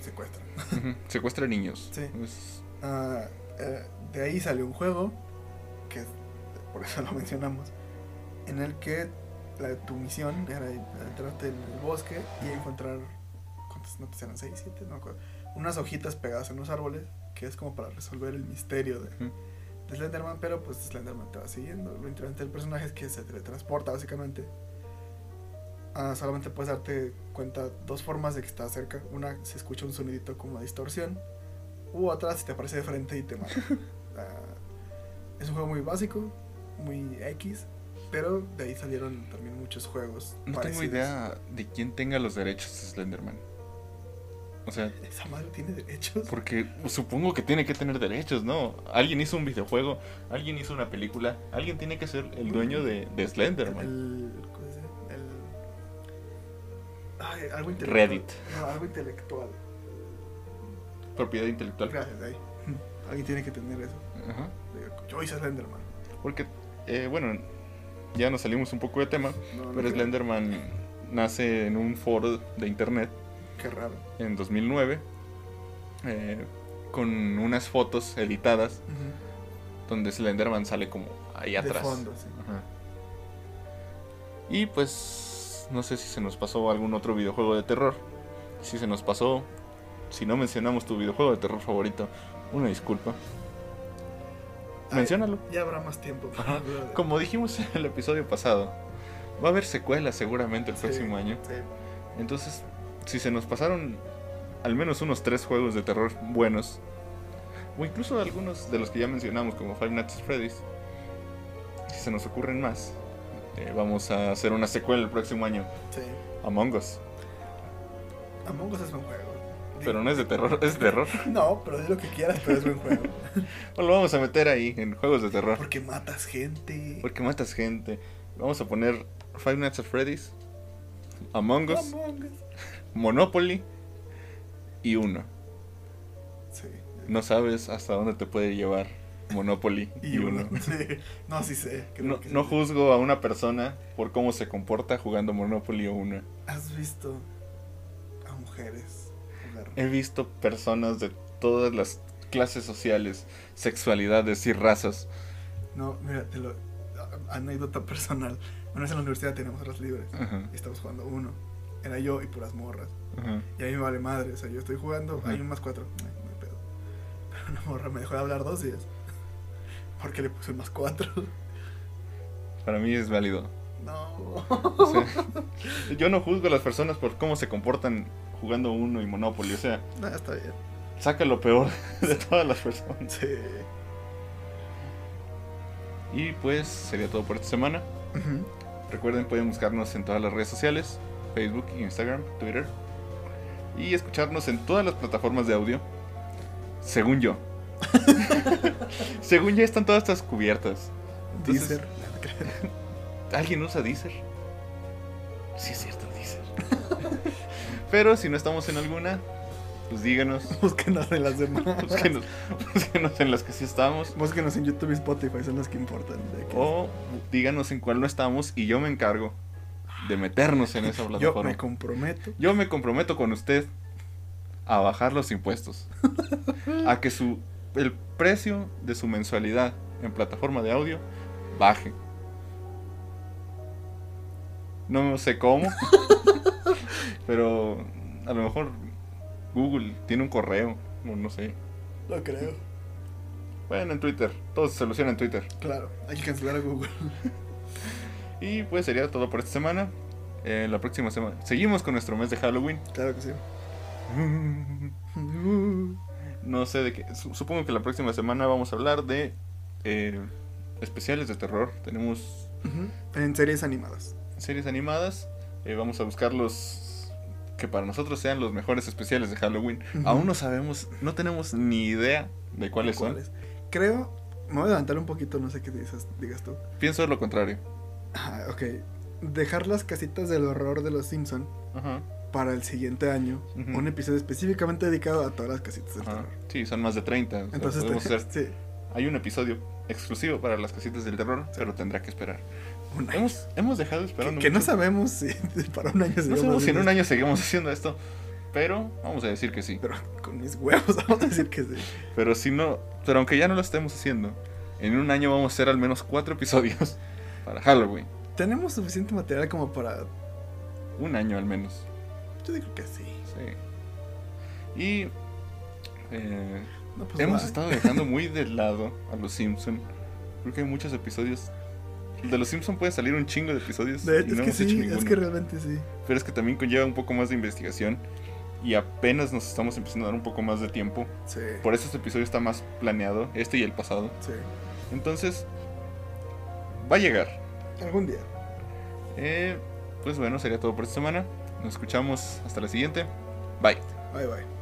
secuestran. Ujú. Secuestra niños. Sí. Ah, eh, de ahí salió un juego. Que por eso lo mencionamos. En el que la, tu misión era entrarte en el bosque y encontrar. ¿Cuántas notas eran? ¿6, 7? No. Unas hojitas pegadas en los árboles. Que es como para resolver el misterio de. De Slenderman, pero pues Slenderman te va siguiendo. Lo interesante del personaje es que se teletransporta básicamente. Ah, solamente puedes darte cuenta dos formas de que está cerca. Una, se escucha un sonidito como distorsión. U otra, si te aparece de frente y te mata. Ah, es un juego muy básico, muy X, pero de ahí salieron también muchos juegos. No tengo idea de quién tenga los derechos de Slenderman. O sea, Esa madre tiene derechos. porque supongo que tiene que tener derechos, ¿no? Alguien hizo un videojuego, alguien hizo una película, alguien tiene que ser el dueño de, de Slenderman. El. El- ay, algo intelectual. Reddit. No, algo intelectual. Propiedad intelectual. Gracias, ahí. Alguien tiene que tener eso. Ajá. Yo hice Slenderman. Porque, eh, bueno, ya nos salimos un poco de tema, No, no pero creo. Slenderman nace en un foro de internet Qué raro. en 2009 eh, con unas fotos editadas donde Slenderman sale como ahí De atrás. fondo, sí. Ajá. Y pues no sé si se nos pasó algún otro videojuego de terror. Si se nos pasó, si no mencionamos tu videojuego de terror favorito, una disculpa. Ay, Menciónalo. Ya habrá más tiempo para de- Como dijimos en el episodio pasado, va a haber secuelas seguramente el Sí, próximo año. sí. Entonces, si se nos pasaron al menos unos tres juegos de terror buenos, o incluso algunos de los que ya mencionamos, como Five Nights at Freddy's, si se nos ocurren más, eh, vamos a hacer una secuela el próximo año, Sí. Among Us. Among Us es buen juego. Pero no es de terror, es de terror. No, pero di lo que quieras, pero es buen juego. Lo vamos a meter ahí en juegos de terror. Porque matas gente. Porque matas gente. Vamos a poner Five Nights at Freddy's, Among Us, Among Us. Monopoly y uno. Sí. No sabes hasta dónde te puede llevar Monopoly y, Y uno. uno. Sí. No, sí sé. No, que no sí. juzgo a una persona por cómo se comporta jugando Monopoly o uno. ¿Has visto a mujeres jugar? He visto personas de todas las clases sociales, sexualidades y razas. No, mira, te lo. Anécdota personal. Una vez en la universidad teníamos horas libres. Y estábamos jugando uno. Era yo y puras morras. ajá. Y a mí me vale madre. O sea, yo estoy jugando. Ajá. Hay un más cuatro. No, no hay pedo. Pero una morra me dejó de hablar dos días. Porque le puse más cuatro. Para mí es válido. No. O sea, yo no juzgo a las personas por cómo se comportan jugando uno y Monopoly. O sea, No, está bien. saca lo peor de todas las personas. Sí. Y pues sería todo por esta semana. Recuerden, pueden buscarnos en todas las redes sociales, Facebook, Instagram, Twitter. Y escucharnos en todas las plataformas de audio. Según yo. Según ya están todas estas cubiertas. Entonces, Deezer. ¿Alguien usa Deezer? Sí, es cierto, Deezer. Pero si no estamos en alguna, pues díganos. Búsquenos en las demás. Búsquenos, búsquenos en las que sí estamos. Búsquenos en YouTube y Spotify, son las que importan. de O díganos en cuál no estamos y yo me encargo de meternos en esa Yo plataforma. me comprometo. Yo me comprometo con usted a bajar los impuestos. a que su el precio de su mensualidad en plataforma de audio baje. No sé cómo, pero a lo mejor Google tiene un correo, o no sé. Lo creo. Bueno, en Twitter, todo se soluciona en Twitter. Claro, hay que cancelar a Google. Y pues sería todo por esta semana. Eh, la próxima semana seguimos con nuestro mes de Halloween. Claro que sí. No sé de qué. su- Supongo que la próxima semana vamos a hablar de eh, especiales de terror. Tenemos. En series animadas. series animadas. eh, vamos a buscar los que para nosotros sean los mejores especiales de Halloween. Ujú. Aún no sabemos, no tenemos ni idea de cuáles son. ¿Cuáles? Creo, me voy a adelantar un poquito, no sé qué dices, digas tú. Pienso lo contrario. Ah, ok. Dejar las casitas del horror de los Simpson Ajá, para el siguiente año. Un episodio específicamente dedicado a todas las casitas del ajá. terror. Sí, son más de 30. o sea, Entonces, podemos te- hacer- sí, hay un episodio exclusivo para las casitas del terror, pero tendrá que esperar. un año. Hemos, hemos dejado Que, esperando. que no mucho. sabemos si para un año No sabemos si en un año seguimos haciendo esto, pero vamos a decir que sí. Pero con mis huevos vamos a decir que sí. Pero si no, pero aunque ya no lo estemos haciendo, en un año vamos a hacer al menos cuatro episodios para Halloween. Tenemos suficiente material como para... Un año al menos. Yo digo que sí. Sí. Y eh, No, pues Hemos va. estado dejando muy de lado a los Simpson. Creo que hay muchos episodios. De los Simpson puede salir un chingo de episodios. De- y es que hecho sí, ninguno. es que realmente sí. Pero es que también conlleva un poco más de investigación. Y apenas nos estamos empezando a dar un poco más de tiempo. Sí. Por eso este episodio está más planeado. Este y el pasado. Sí. Entonces, va a llegar. Algún día. Eh, pues bueno, sería todo por esta semana. Nos escuchamos hasta la siguiente. Bye. Bye bye.